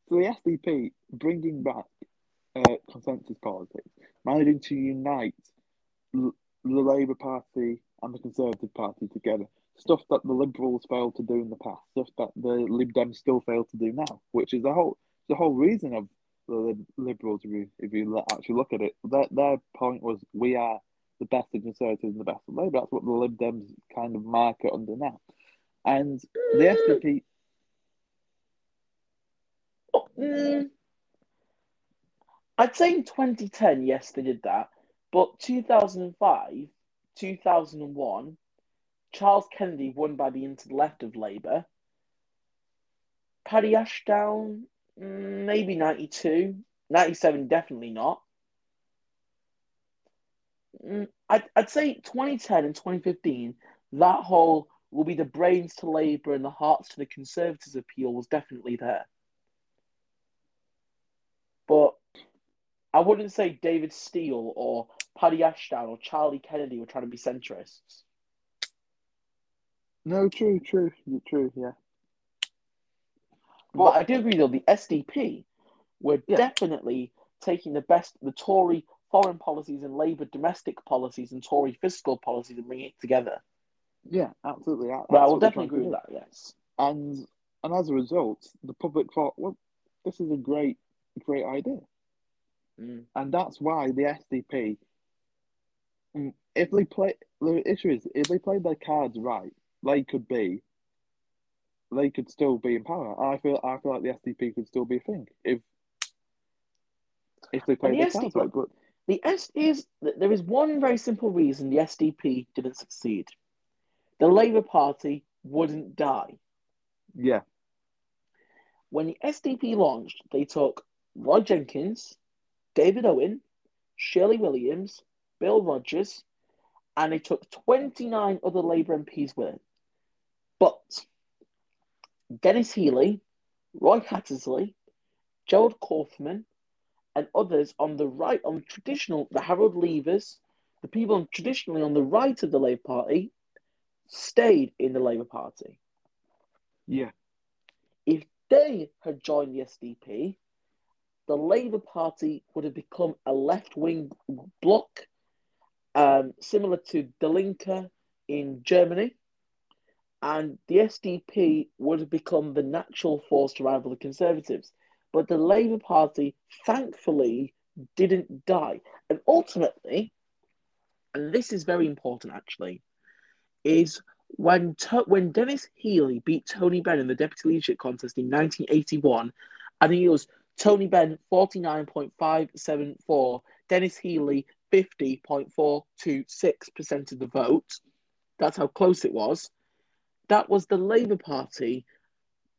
So the SDP bringing back uh, consensus politics, managing to unite l- the Labour Party and the Conservative Party together. Stuff that the Liberals failed to do in the past. Stuff that the Lib Dems still fail to do now. Which is the whole the whole reason of the Liberals. If you, if you actually look at it, their their point was we are the best of Conservatives and the best of Labour. That's what the Lib Dems kind of market under now. And the SDP mm, I'd say in 2010, yes, they did that. But 2005, 2001, Charles Kennedy won by the into the left of Labour. Paddy Ashdown, mm, maybe 92. 97, definitely not. Mm, I'd, I'd say 2010 and 2015, that whole will be the brains to Labour and the hearts to the Conservatives appeal was definitely there. But I wouldn't say David Steel or Paddy Ashdown or Charlie Kennedy were trying to be centrists. No, true, true, true, yeah. But I do agree, though, the SDP were Yeah. definitely taking the best, the Tory foreign policies and Labour domestic policies and Tory fiscal policies and bringing it together. Yeah, absolutely. But I will definitely agree with that, yes. And and as a result, the public thought, well, this is a great, great idea. Mm. and that's why the SDP, if they play, the issue is if they played their cards right, they could be, they could still be in power. I feel, I feel like the SDP could still be a thing if, if they played the their cards right. But The S is there is one very simple reason the SDP didn't succeed. The Labour Party wouldn't die. yeah, When the SDP launched, they took Roy Jenkins, David Owen, Shirley Williams, Bill Rogers, and they took 29 other Labour MPs with it. But Denis Healey, Roy Hattersley, Gerald Kaufman, and others on the right, on the traditional, the Harold Levers, the people traditionally on the right of the Labour Party, stayed in the Labour Party. yeah, If they had joined the SDP, the Labour Party would have become a left wing bloc, um, similar to the Linke in Germany. And the SDP would have become the natural force to rival the Conservatives. But the Labour Party, thankfully, didn't die. And ultimately, and this is very important actually, is when to- when Denis Healey beat Tony Benn in the deputy leadership contest in 1981, and he was Tony Benn 49.574, Denis Healey 50.426% of the vote. That's how close it was. That was the Labour Party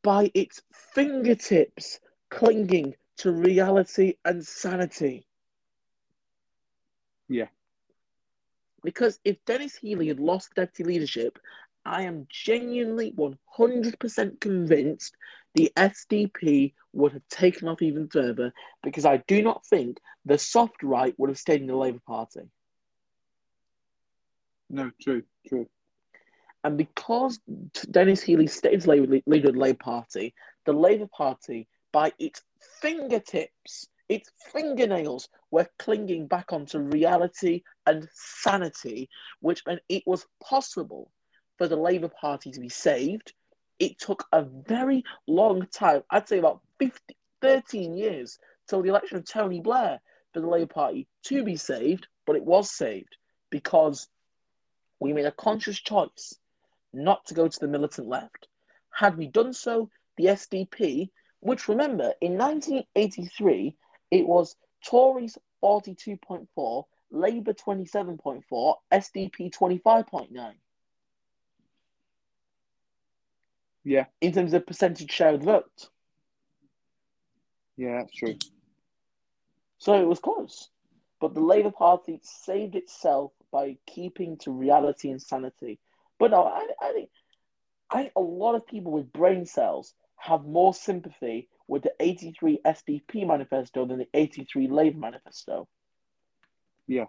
by its fingertips clinging to reality and sanity. yeah, Because if Denis Healey had lost deputy leadership, I am genuinely 100% convinced the SDP would have taken off even further because I do not think the soft right would have stayed in the Labour Party. no, true, true. And because Denis Healey stayed as Labour, leader of the Labour Party, the Labour Party, by its fingertips, its fingernails, were clinging back onto reality and sanity, which meant it was possible for the Labour Party to be saved. It took a very long time, I'd say about 50, 13 years, till the election of Tony Blair for the Labour Party to be saved, but it was saved because we made a conscious choice not to go to the militant left. Had we done so, the SDP, which remember in 1983 it was Tories 42.4, Labour 27.4, SDP 25.9 Yeah, in terms of percentage share of the vote. yeah, that's true. So it was close. But the Labour Party saved itself by keeping to reality and sanity. But no, I, I think I think a lot of people with brain cells have more sympathy with the 83 SDP manifesto than the 83 Labour manifesto. Yeah.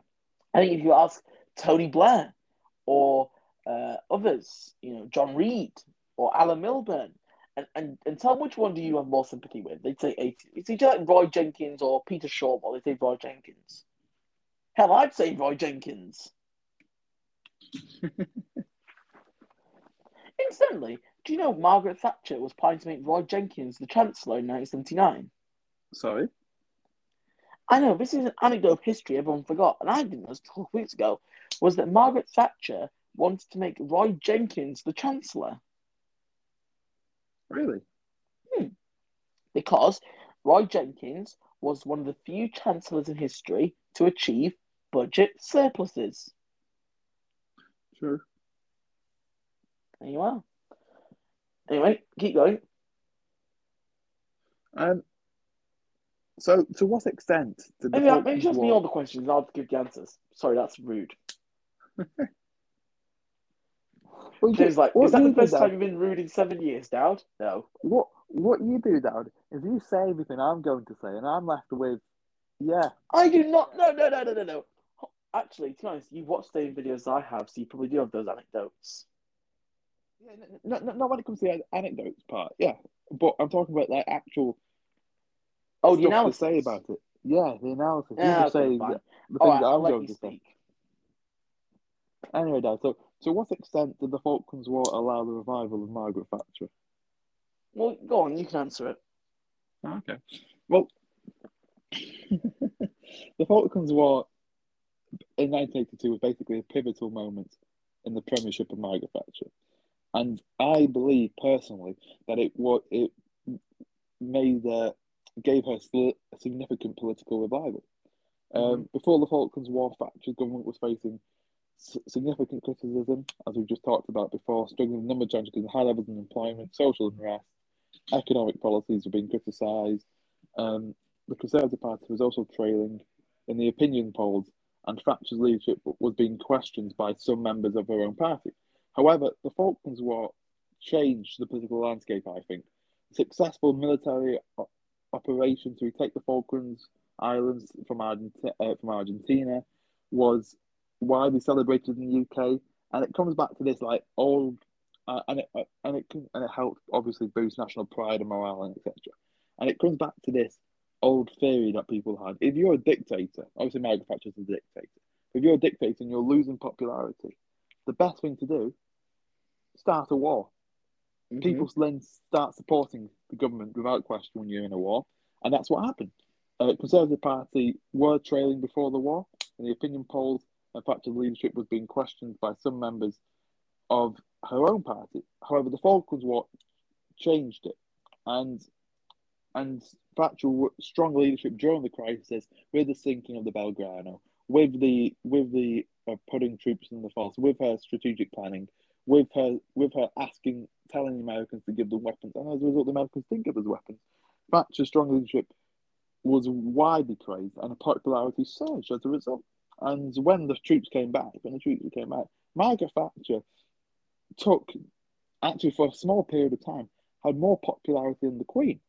I think if you ask Tony Blair or uh, others, you know, John Reid or Alan Milburn, and, and, and tell which one do you have more sympathy with? They'd say 80. It's either like Roy Jenkins or Peter Shortwell. They'd say Roy Jenkins. Hell, I'd say Roy Jenkins. Incidentally, do you know Margaret Thatcher was planning to make Roy Jenkins the Chancellor in 1979? Sorry. I know this is an anecdote of history everyone forgot, and I didn't know this a couple of weeks ago, was that Margaret Thatcher wanted to make Roy Jenkins the Chancellor Really? because Roy Jenkins was one of the few chancellors in history to achieve budget surpluses. True. There you are. Anyway, keep going. Um. So, to what extent did the Maybe, maybe just me all the questions. I'll give the answers. Sorry, that's rude. Well, James, like, is that the first Dad- time you've been rude in seven years, Dowd? No. What what you do, Dad, is you say everything I'm going to say, and I'm left with, yeah, I do not. No, no, no, no, no, no. Actually, to be honest, you've watched the same videos I have, so you probably do have those anecdotes. yeah. No, no, not when it comes to the anecdotes part, yeah. But I'm talking about like actual Oh, the stuff to say about it. Yeah, the analysis. You Yeah, just okay, say the, the things right, I'm going you to say. Anyway, Dad. So, to what extent did the Falklands War allow the revival of Margaret Thatcher? Well, go on, you can answer it. Okay. Well, the Falklands War in 1982 was basically a pivotal moment in the premiership of Margaret Thatcher, and I believe personally that it what it made uh, gave her a significant political revival. Um, Before the Falklands War, Thatcher's government was facing significant criticism, as we've just talked about before, struggling number challenges, including high levels of unemployment, social unrest, economic policies were being criticised. Um, the Conservative Party was also trailing in the opinion polls, and Thatcher's leadership was being questioned by some members of her own party. However, the Falklands War changed the political landscape, I think. Successful military operation to retake the Falklands Islands from, Argenti- uh, from Argentina was widely celebrated in the UK, and it comes back to this like old, uh, and it uh, and it can, and it helped obviously boost national pride and morale and etc. And it comes back to this old theory that people had: if you're a dictator, obviously Margaret Thatcher's a dictator. If you're a dictator and you're losing popularity, the best thing to do start a war. Mhm. People then start supporting the government without question when you're in a war, and that's what happened. Uh, Conservative Party were trailing before the war, and the opinion polls, and Thatcher's leadership was being questioned by some members of her own party. However, the Falklands War changed it, and and Thatcher strong leadership during the crisis, with the sinking of the Belgrano, with the with the uh, putting troops in the force, with her strategic planning, with her with her asking, telling the Americans to give them weapons, and as a result, the Americans didn't give us weapons. Thatcher's strong leadership was widely praised, and her popularity surged as a result. And when the troops came back, when the troops came back, Margaret Thatcher took actually for a small period of time had more popularity than the Queen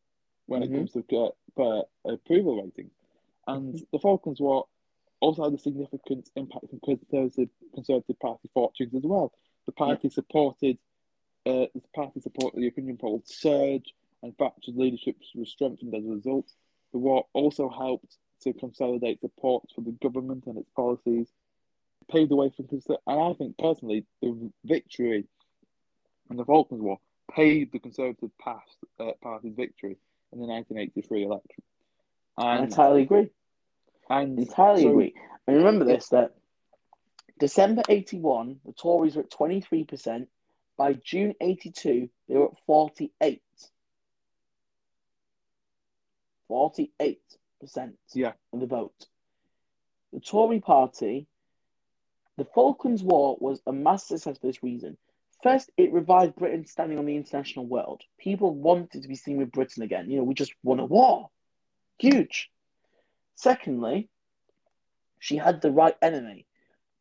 when Mhm. it comes to uh, approval ratings. And the Falklands War also had a significant impact on conservative, conservative party fortunes as well. The party supported uh, the party supported the opinion polls surge, and Thatcher's leadership was strengthened as a result. The war also helped to consolidate support for the government and its policies, paved the way for and I think personally the victory in the Falklands War paved the Conservative past, uh, Party's victory in the 1983 election. I entirely agree. and Entirely so- agree. And remember this that December 81, the Tories were at 23%. By June 82, they were at 48. 48% Yeah. of the vote. The Tory party, the Falklands War was a massive success for this reason. First, it revived Britain standing on the international world. People wanted to be seen with Britain again. You know, we just won a war. Huge. Secondly, she had the right enemy.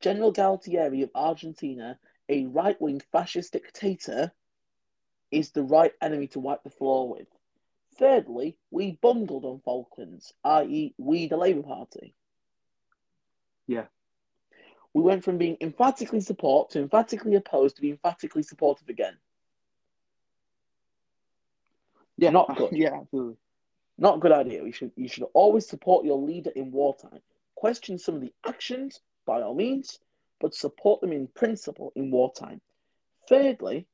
General Galtieri of Argentina, a right wing fascist dictator, is the right enemy to wipe the floor with. Thirdly, we bungled on Falklands, i.e., we, the Labour Party. Yeah. We went from being emphatically support to emphatically opposed to be emphatically supportive again. yeah, Not good. Yeah, absolutely. Not a good idea. You should you should always support your leader in wartime. Question some of the actions, by all means, but support them in principle in wartime. Thirdly,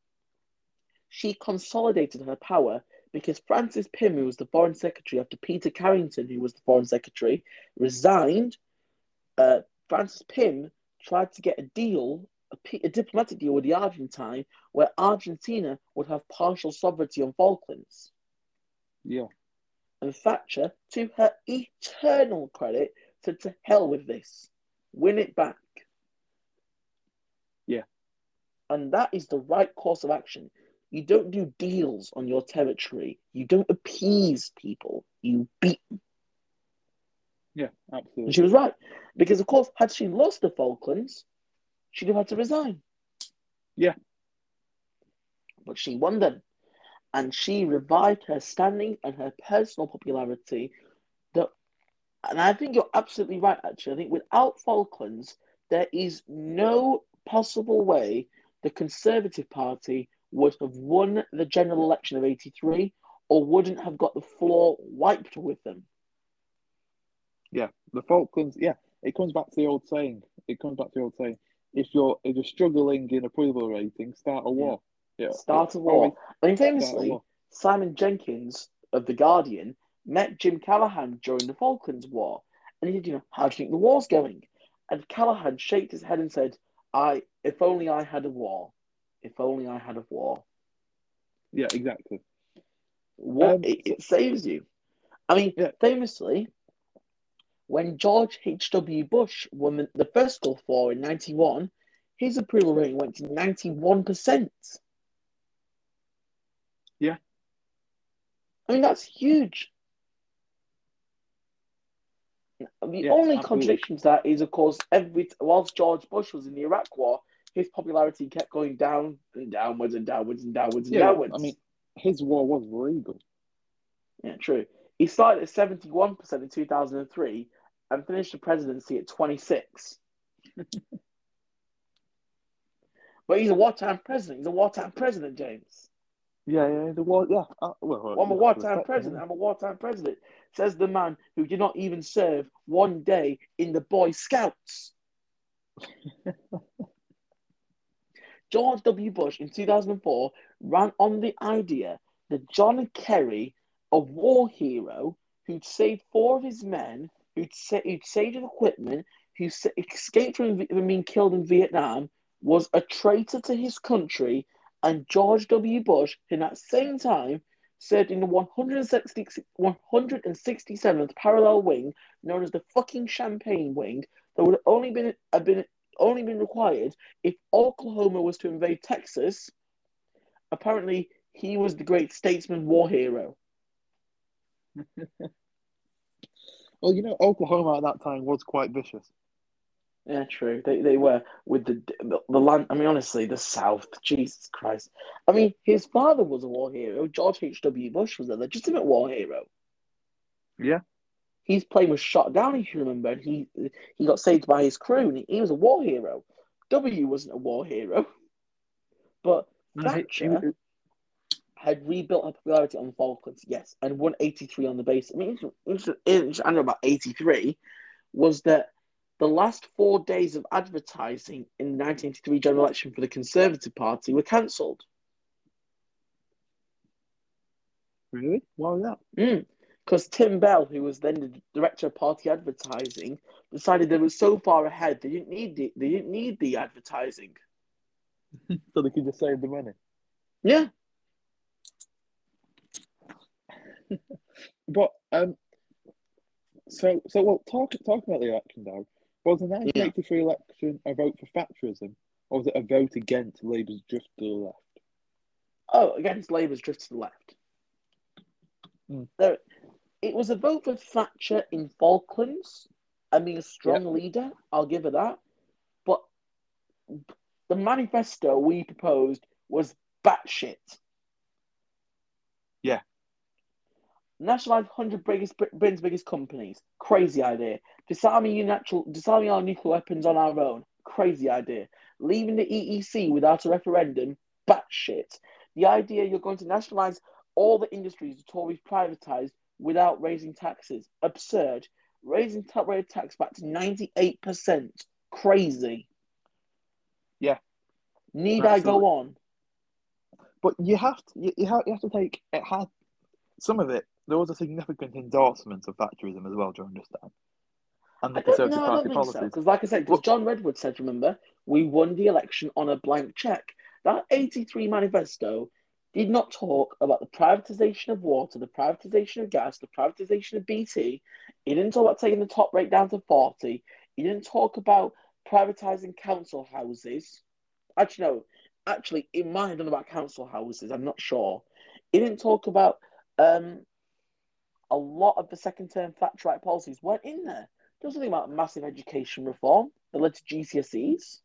she consolidated her power because Francis Pym, who was the foreign secretary after Peter Carrington, who was the foreign secretary, resigned. Uh, Francis Pym tried to get a deal, a, a diplomatic deal with the Argentine, where Argentina would have partial sovereignty on Falklands. Yeah, And Thatcher, to her eternal credit, said to hell with this. Win it back. Yeah. And that is the right course of action. You don't do deals on your territory. You don't appease people. You beat them. Yeah, And she was right. Because, of course, had she lost the Falklands, she'd have had to resign. Yeah. But she won them. And she revived her standing and her personal popularity. That, and I think you're absolutely right, actually. I think without Falklands, there is no possible way the Conservative Party would have won the general election of 83 or wouldn't have got the floor wiped with them. Yeah, the Falklands. Yeah, it comes back to the old saying. It comes back to the old saying. If you're if you're struggling in approval rating, start a war. Yeah. Start a war. I mean, famously, war. Simon Jenkins of The Guardian met Jim Callaghan during the Falklands War. And he said, you know, how do you think the war's going? And Callaghan shaked his head and said, I if only I had a war. If only I had a war. Yeah, exactly. What Um, it, it saves you. I mean, Yeah. famously, when George H.W. Bush won the- first Gulf War in 91, his approval rating went to 91%. Yeah. I mean, that's huge. The Yeah, only absolutely. contradiction to that is, of course, every whilst George Bush was in the Iraq War, his popularity kept going down and downwards and downwards and downwards and Yeah, downwards. I mean, his war was legal. Yeah, true. He started at 71% in 2003 and finished the presidency at 26. but he's a wartime president. He's a wartime president, James. Yeah, yeah, the war. Yeah, uh, well, Well, I'm a wartime president. him. I'm a wartime president. Says the man who did not even serve one day in the Boy Scouts. George W. Bush in 2004 ran on the idea that John Kerry, a war hero who'd saved four of his men, who'd, sa- who'd saved his equipment, who sa- escaped from, being killed in Vietnam, was a traitor to his country, and George W. Bush, in that same time, served in the 160, 167th parallel wing, known as the fucking Champagne Wing, that would have only been, have been only been required if Oklahoma was to invade Texas. Apparently, he was the great statesman war hero. Well, you know, Oklahoma at that time was quite vicious. Yeah, true. They, they were with the, the the land. I mean, honestly, the South. Jesus Christ. I mean, his father was a war hero. George H. W. Bush was a legitimate war hero. Yeah. His plane was shot down, if you remember, and he he got saved by his crew. And he, he was a war hero. W wasn't a war hero, but Thatcher had rebuilt her popularity on the Falklands, yes, and won 83 on the base. I mean, interesting, interesting, I know about 83 was that the last four days of advertising in the 1983 general election for the Conservative Party were cancelled. really? Why was that? Hmm. Because Tim Bell, who was then the director of party advertising, decided they were so far ahead they didn't need the, they didn't need the advertising. So they could just save the money. Yeah, But um, so so well, talk talk about the election now. Was the 1983 election a vote for Thatcherism, or was it a vote against Labour's drift to the left? Oh, against Labour's drift to the left. Mm. There, it was a vote for Thatcher in Falklands. I mean, a strong leader. I'll give her that. But the manifesto we proposed was batshit. Yeah. Nationalize 100 biggest, Britain's biggest companies. Crazy idea. Disarming, your natural, disarming our nuclear weapons on our own. Crazy idea. Leaving the EEC without a referendum. Batshit. The idea you're going to nationalize all the industries the Tories privatized without raising taxes. Absurd. Raising top rate tax back to 98%. Crazy. Yeah. Need I go on? But you have to you, you have you have to take it had some of it. There was a significant endorsement of Thatcherism as well during this time, and the I don't, Conservative no, Party policies. Because, like I said, because John Redwood said, remember, we won the election on a blank check. That 83 manifesto did not talk about the privatization of water, the privatization of gas, the privatization of BT. He didn't talk about taking the top rate down to 40. It didn't talk about privatizing council houses. Actually, no. actually it might have done about council houses. I'm not sure. He didn't talk about um a lot of the second term Thatcherite policies weren't in there. There was something about massive education reform that led to GCSEs.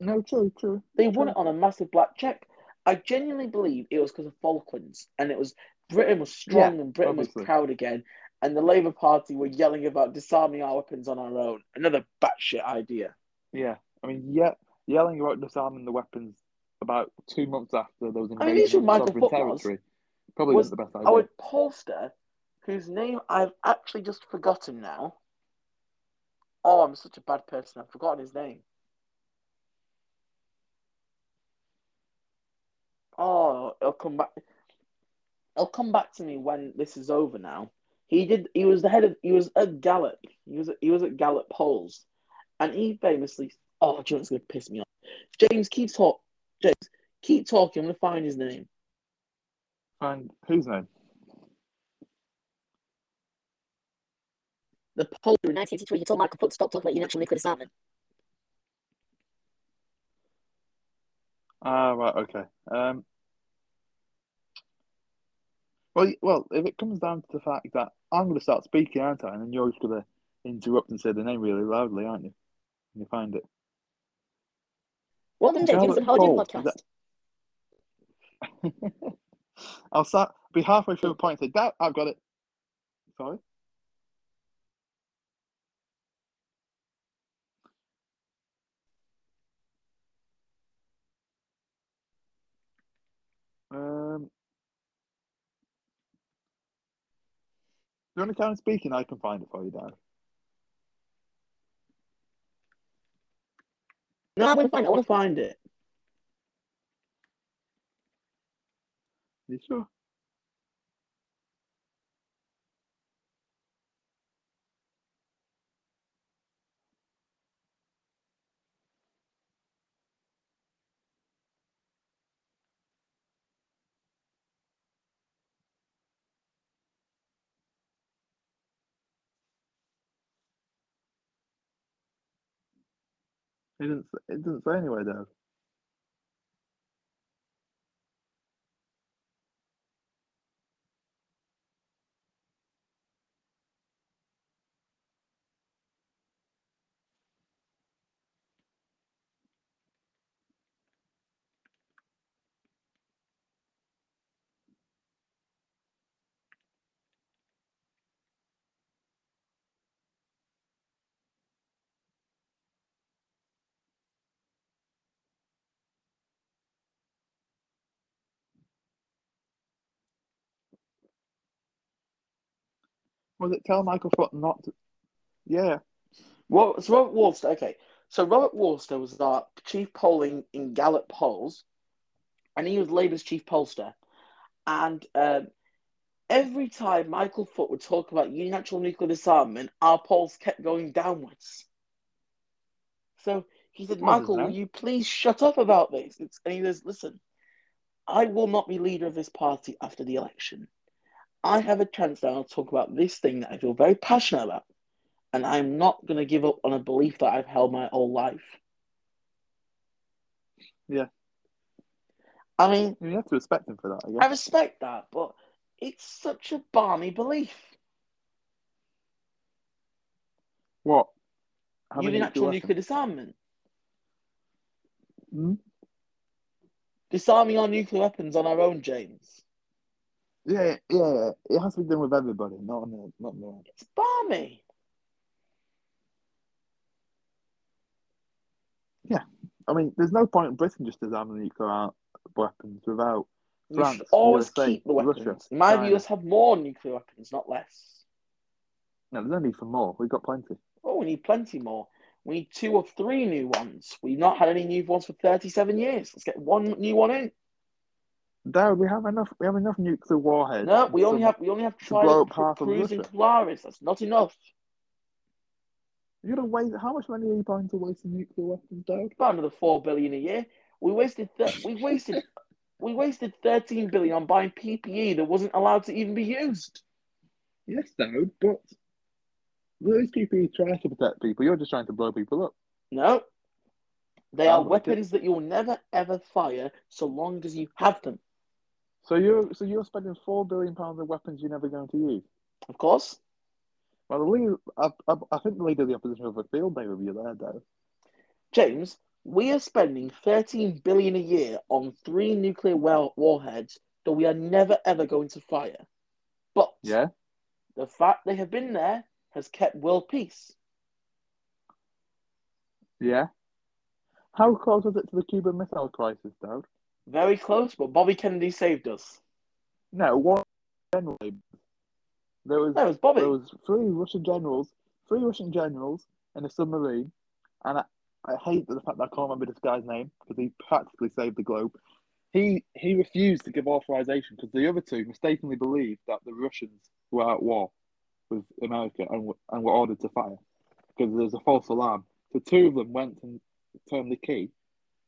No, true, true. They won it on a massive black check. I genuinely believe it was because of Falklands, and it was Britain was strong Yeah, and Britain obviously. was proud again, and the Labour Party were yelling about disarming our weapons on our own. Another batshit idea. Yeah, I mean, yeah, yelling about disarming the weapons about two months after those I mean, the issue invasions Michael sovereign Foot was- probably was wasn't the best idea. Our pollster, whose name I've actually just forgotten now. Oh, I'm such a bad person. I've forgotten his name. Oh, it'll come back. It'll come back to me when this is over. Now he did. He was the head of. He was at Gallup. He was. He was at Gallup polls, and he famously. Oh, do you know what's going to piss me off? James, keep talk. James, keep talking. I'm going to find his name. And whose name? The poll. In 1983, You told Michael Foot to stop talking about unilateral nuclear disarmament. Ah, right, okay. Um, well, well, if it comes down to the fact that I'm going to start speaking, aren't I? And then you're just going to interrupt and say the name really loudly, aren't you? When you find it. Well done, You listen Gallup hard to the is podcast. I'll start, be halfway through a point and say, I've got it. Sorry? Um, do you want to carry on speaking? I can find it for you, Dad. No, going to find. I want to find it. You sure? It didn't. It didn't say anywhere, though. Was it tell Michael Foot not to? Yeah. Well, so Robert Worcester. Okay, so Robert Worcester was our chief polling in Gallup polls, and he was Labour's chief pollster. And um, every time Michael Foot would talk about unilateral nuclear disarmament, our polls kept going downwards. So he said, "Michael, will you please shut up about this?" It's, and he says, "Listen, I will not be leader of this party after the election. I have a chance now to talk about this thing that I feel very passionate about." and I'm not going to give up on a belief that I've held my whole life. Yeah. I mean, You have to respect him for that, I I respect that, but it's such a barmy belief. What? Having Unilateral nuclear nuclear disarmament. weapons? Disarming our nuclear weapons on our own, James. Yeah, yeah, yeah. It has to be done with everybody, not on the, not one. It's barmy. Yeah, I mean, there's no point in Britain just disarming nuclear weapons without. We France, should always USA, keep the weapons. Russia, In my China. view, let's have more nuclear weapons, not less. No, there's no need for more. We've got plenty. Oh, we need plenty more. We need two or three new ones. We've not had any new ones for 37 years. Let's get one new one in. Dad, we have enough. We have enough nuclear warheads. No, we only to- have we only have to tried blow up cru- half of cruising Russia. Polaris. That's not enough. You're gonna waste. How much money are you planning to waste on nuclear weapons, Dad? About another four billion a year. We wasted th- we wasted we wasted 13 billion on buying PPE that wasn't allowed to even be used. Yes, Dad, but those people try to protect people. You're just trying to blow people up. No. They are Sounds like weapons that you'll never ever fire so long as you have them. So you're so you're spending four billion pounds on weapons you're never going to use. Of course. Well, the leader, I, I, I think the leader of the opposition over a field day with you there, though. James, we are spending 13 billion a year on three nuclear war- warheads that we are never ever going to fire. But Yeah. the fact they have been there has kept world peace. Yeah. How close was it to the Cuban Missile Crisis, Dad? Very close, but Bobby Kennedy saved us. No, one generally. There was That was Bobby. there was three Russian generals, three Russian generals in a submarine, and I, I hate the fact that I can't remember this guy's name because he practically saved the globe. He he refused to give authorization because the other two mistakenly believed that the Russians were at war with America and and were ordered to fire because there was a false alarm. So two of them went and turned the key,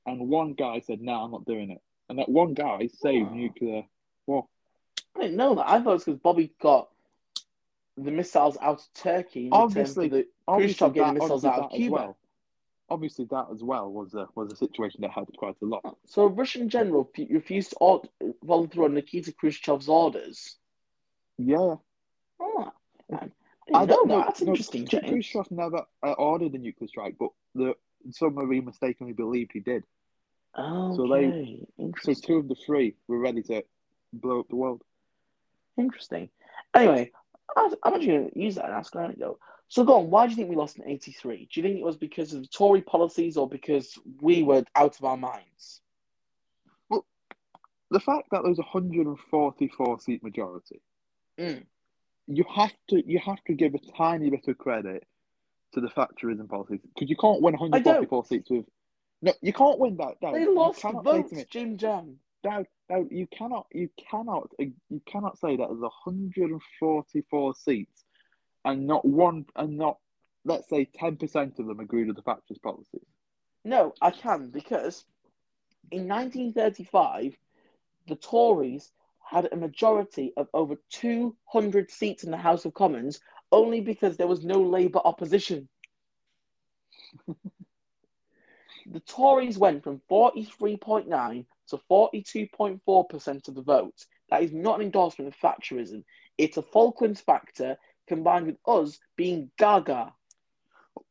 and one guy said, "No, I'm not doing it." And that one guy saved Oh. nuclear war. I didn't know that. I thought it was because Bobby got the missiles out of Turkey Obviously- the Khrushchev getting that, missiles obviously out of Cuba. well. Obviously, that as well was a was a situation that helped quite a lot. So a Russian general f- refused to ord- follow through on Nikita Khrushchev's orders. Yeah, Oh, I, I don't know. That's no, interesting, Khrushchev James. Khrushchev never uh, ordered a nuclear strike, but the submarine mistakenly believed he did. Okay, So they- So two of the three were ready to blow up the world. Interesting. Anyway, I, I'm actually going to use that and ask an anecdote. So go on. Why do you think we lost in '83? Do you think it was because of the Tory policies or because we were out of our minds? The fact that there's a 144 seat majority, Mm. you have to you have to give a tiny bit of credit to the Thatcherism policies because you can't win 144 seats with. No, you can't win that. Dad. They lost votes, Jim Jam. Dad, Dad, you cannot, you cannot, you cannot say that there's 144 seats, and not one, and not, let's say, 10% of them agreed with the Thatcher's policies. No, I can because in 1935, the Tories had a majority of over 200 seats in the House of Commons only because there was no Labour opposition. the Tories went from 43.9 to 42.4% of the vote. That is not an endorsement of Thatcherism. It's a Falklands factor combined with us being gaga.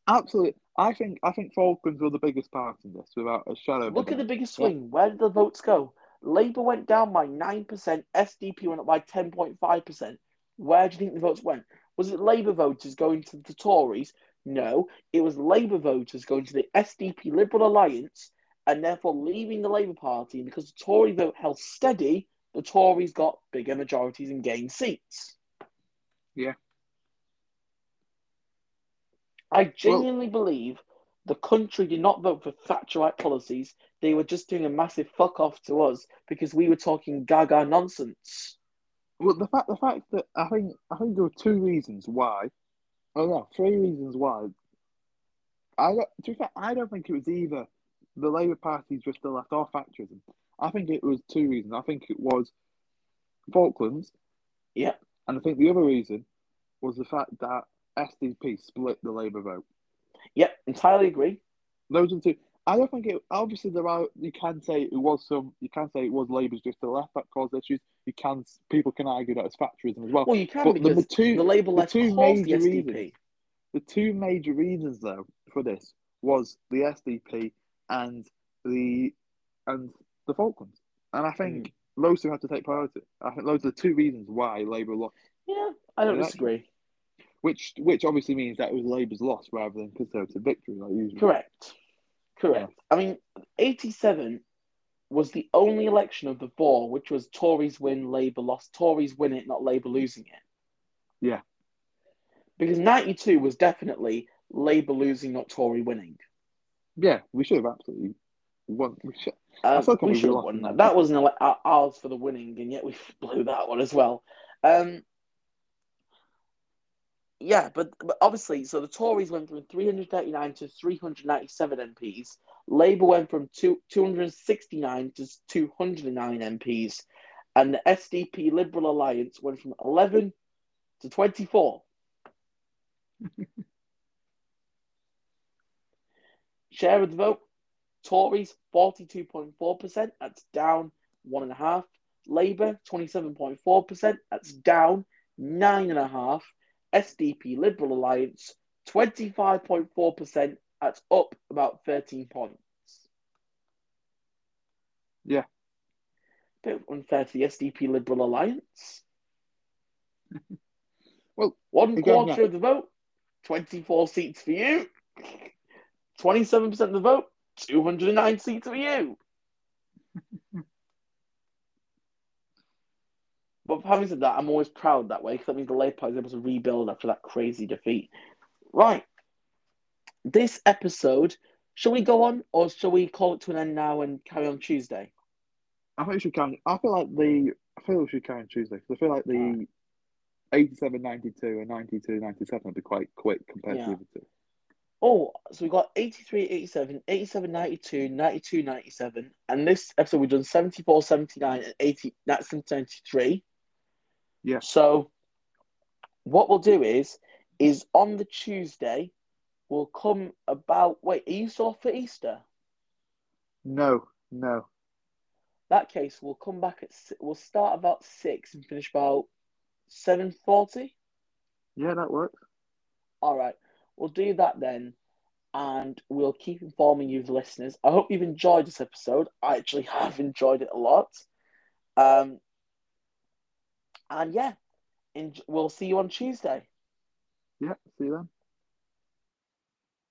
Absolutely, I think, I think Falklands were the biggest part in this, without a shadow. Look at the biggest swing. Where did the votes go? Labour went down by 9%, SDP went up by 10.5%. Where do you think the votes went? Was it Labour voters going to the Tories? No, it was Labour voters going to the SDP Liberal Alliance and therefore leaving the Labour Party. And because the Tory vote held steady, the Tories got bigger majorities and gained seats. Yeah. I genuinely believe the country did not vote for Thatcherite policies. They were just doing a massive fuck off to us because we were talking gaga nonsense. Well, the fact, the fact that I think, I think there were two reasons why. Oh no, three reasons why. I don't, to be fair, I don't think it was either the Labour Party just the left or Thatcherism. I think it was two reasons. I think it was Falklands. Yeah. And I think the other reason was the fact that SDP split the Labour vote. Yep, entirely agree. Those are two. I don't think it. Obviously, there are. You can say it was some. You can say it was Labour's just the left that caused issues. You can. People can argue that it's Thatcherism as well. Well, you can But the because two- the Labour the left two the major SDP. reasons- The two major reasons, though, for this was the SDP and the and the Falklands, and I think hmm. those two have to take priority. I think those are the two reasons why Labour lost, Yeah, I don't Yeah. disagree. which which obviously means that it was Labour's loss rather than Conservative victory, like. Correct. Correct. I mean, 87 was the only election of the four which was Tories win, Labour lost. Tories win it, not Labour losing it. Yeah. Because 92 was definitely Labour losing, not Tory winning. Yeah, we should have absolutely won. We should. Um, can't we should have won that. That was an ele- our- ours for the winning, and yet we blew that one as well. Um, yeah, but, but obviously, so the Tories went from 339 to 397 MPs. Labour went from two, 269 to 209 MPs. And the SDP Liberal Alliance went from 11 to 24. Share of the vote Tories, 42.4%, that's down one and a half. Labour, 27.4%, that's down nine and a half. SDP Liberal Alliance, 25.4%, that's up about 13 points. Yeah. Bit unfair to the SDP Liberal Alliance. Well, One quarter of the vote, 24 seats for you. 27% of the vote, 209 seats for you. but having said that, I'm always proud that way because that means the Labour Party is able to rebuild after that crazy defeat. Right. This episode, shall we go on or shall we call it to an end now and carry on Tuesday? I think we should count. I feel like the. I feel we should carry on Tuesday because I feel like the 87 92 and 92 97 would be quite quick compared Yeah. to the other two. Oh, so we got 83, 87, 87, 92, 92, 97. And this episode we've done 74, 79, and 80, that's 93. Yeah. So what we'll do is, is on the Tuesday, we'll come about. Wait, are you still off for Easter? No, no. That case, we'll come back at. We'll start about six and finish about seven forty. Yeah, that works. All right, we'll do that then, and we'll keep informing you, the listeners. I hope you've enjoyed this episode. I actually have enjoyed it a lot. Um, and yeah, we'll see you on Tuesday. Yeah, see you then.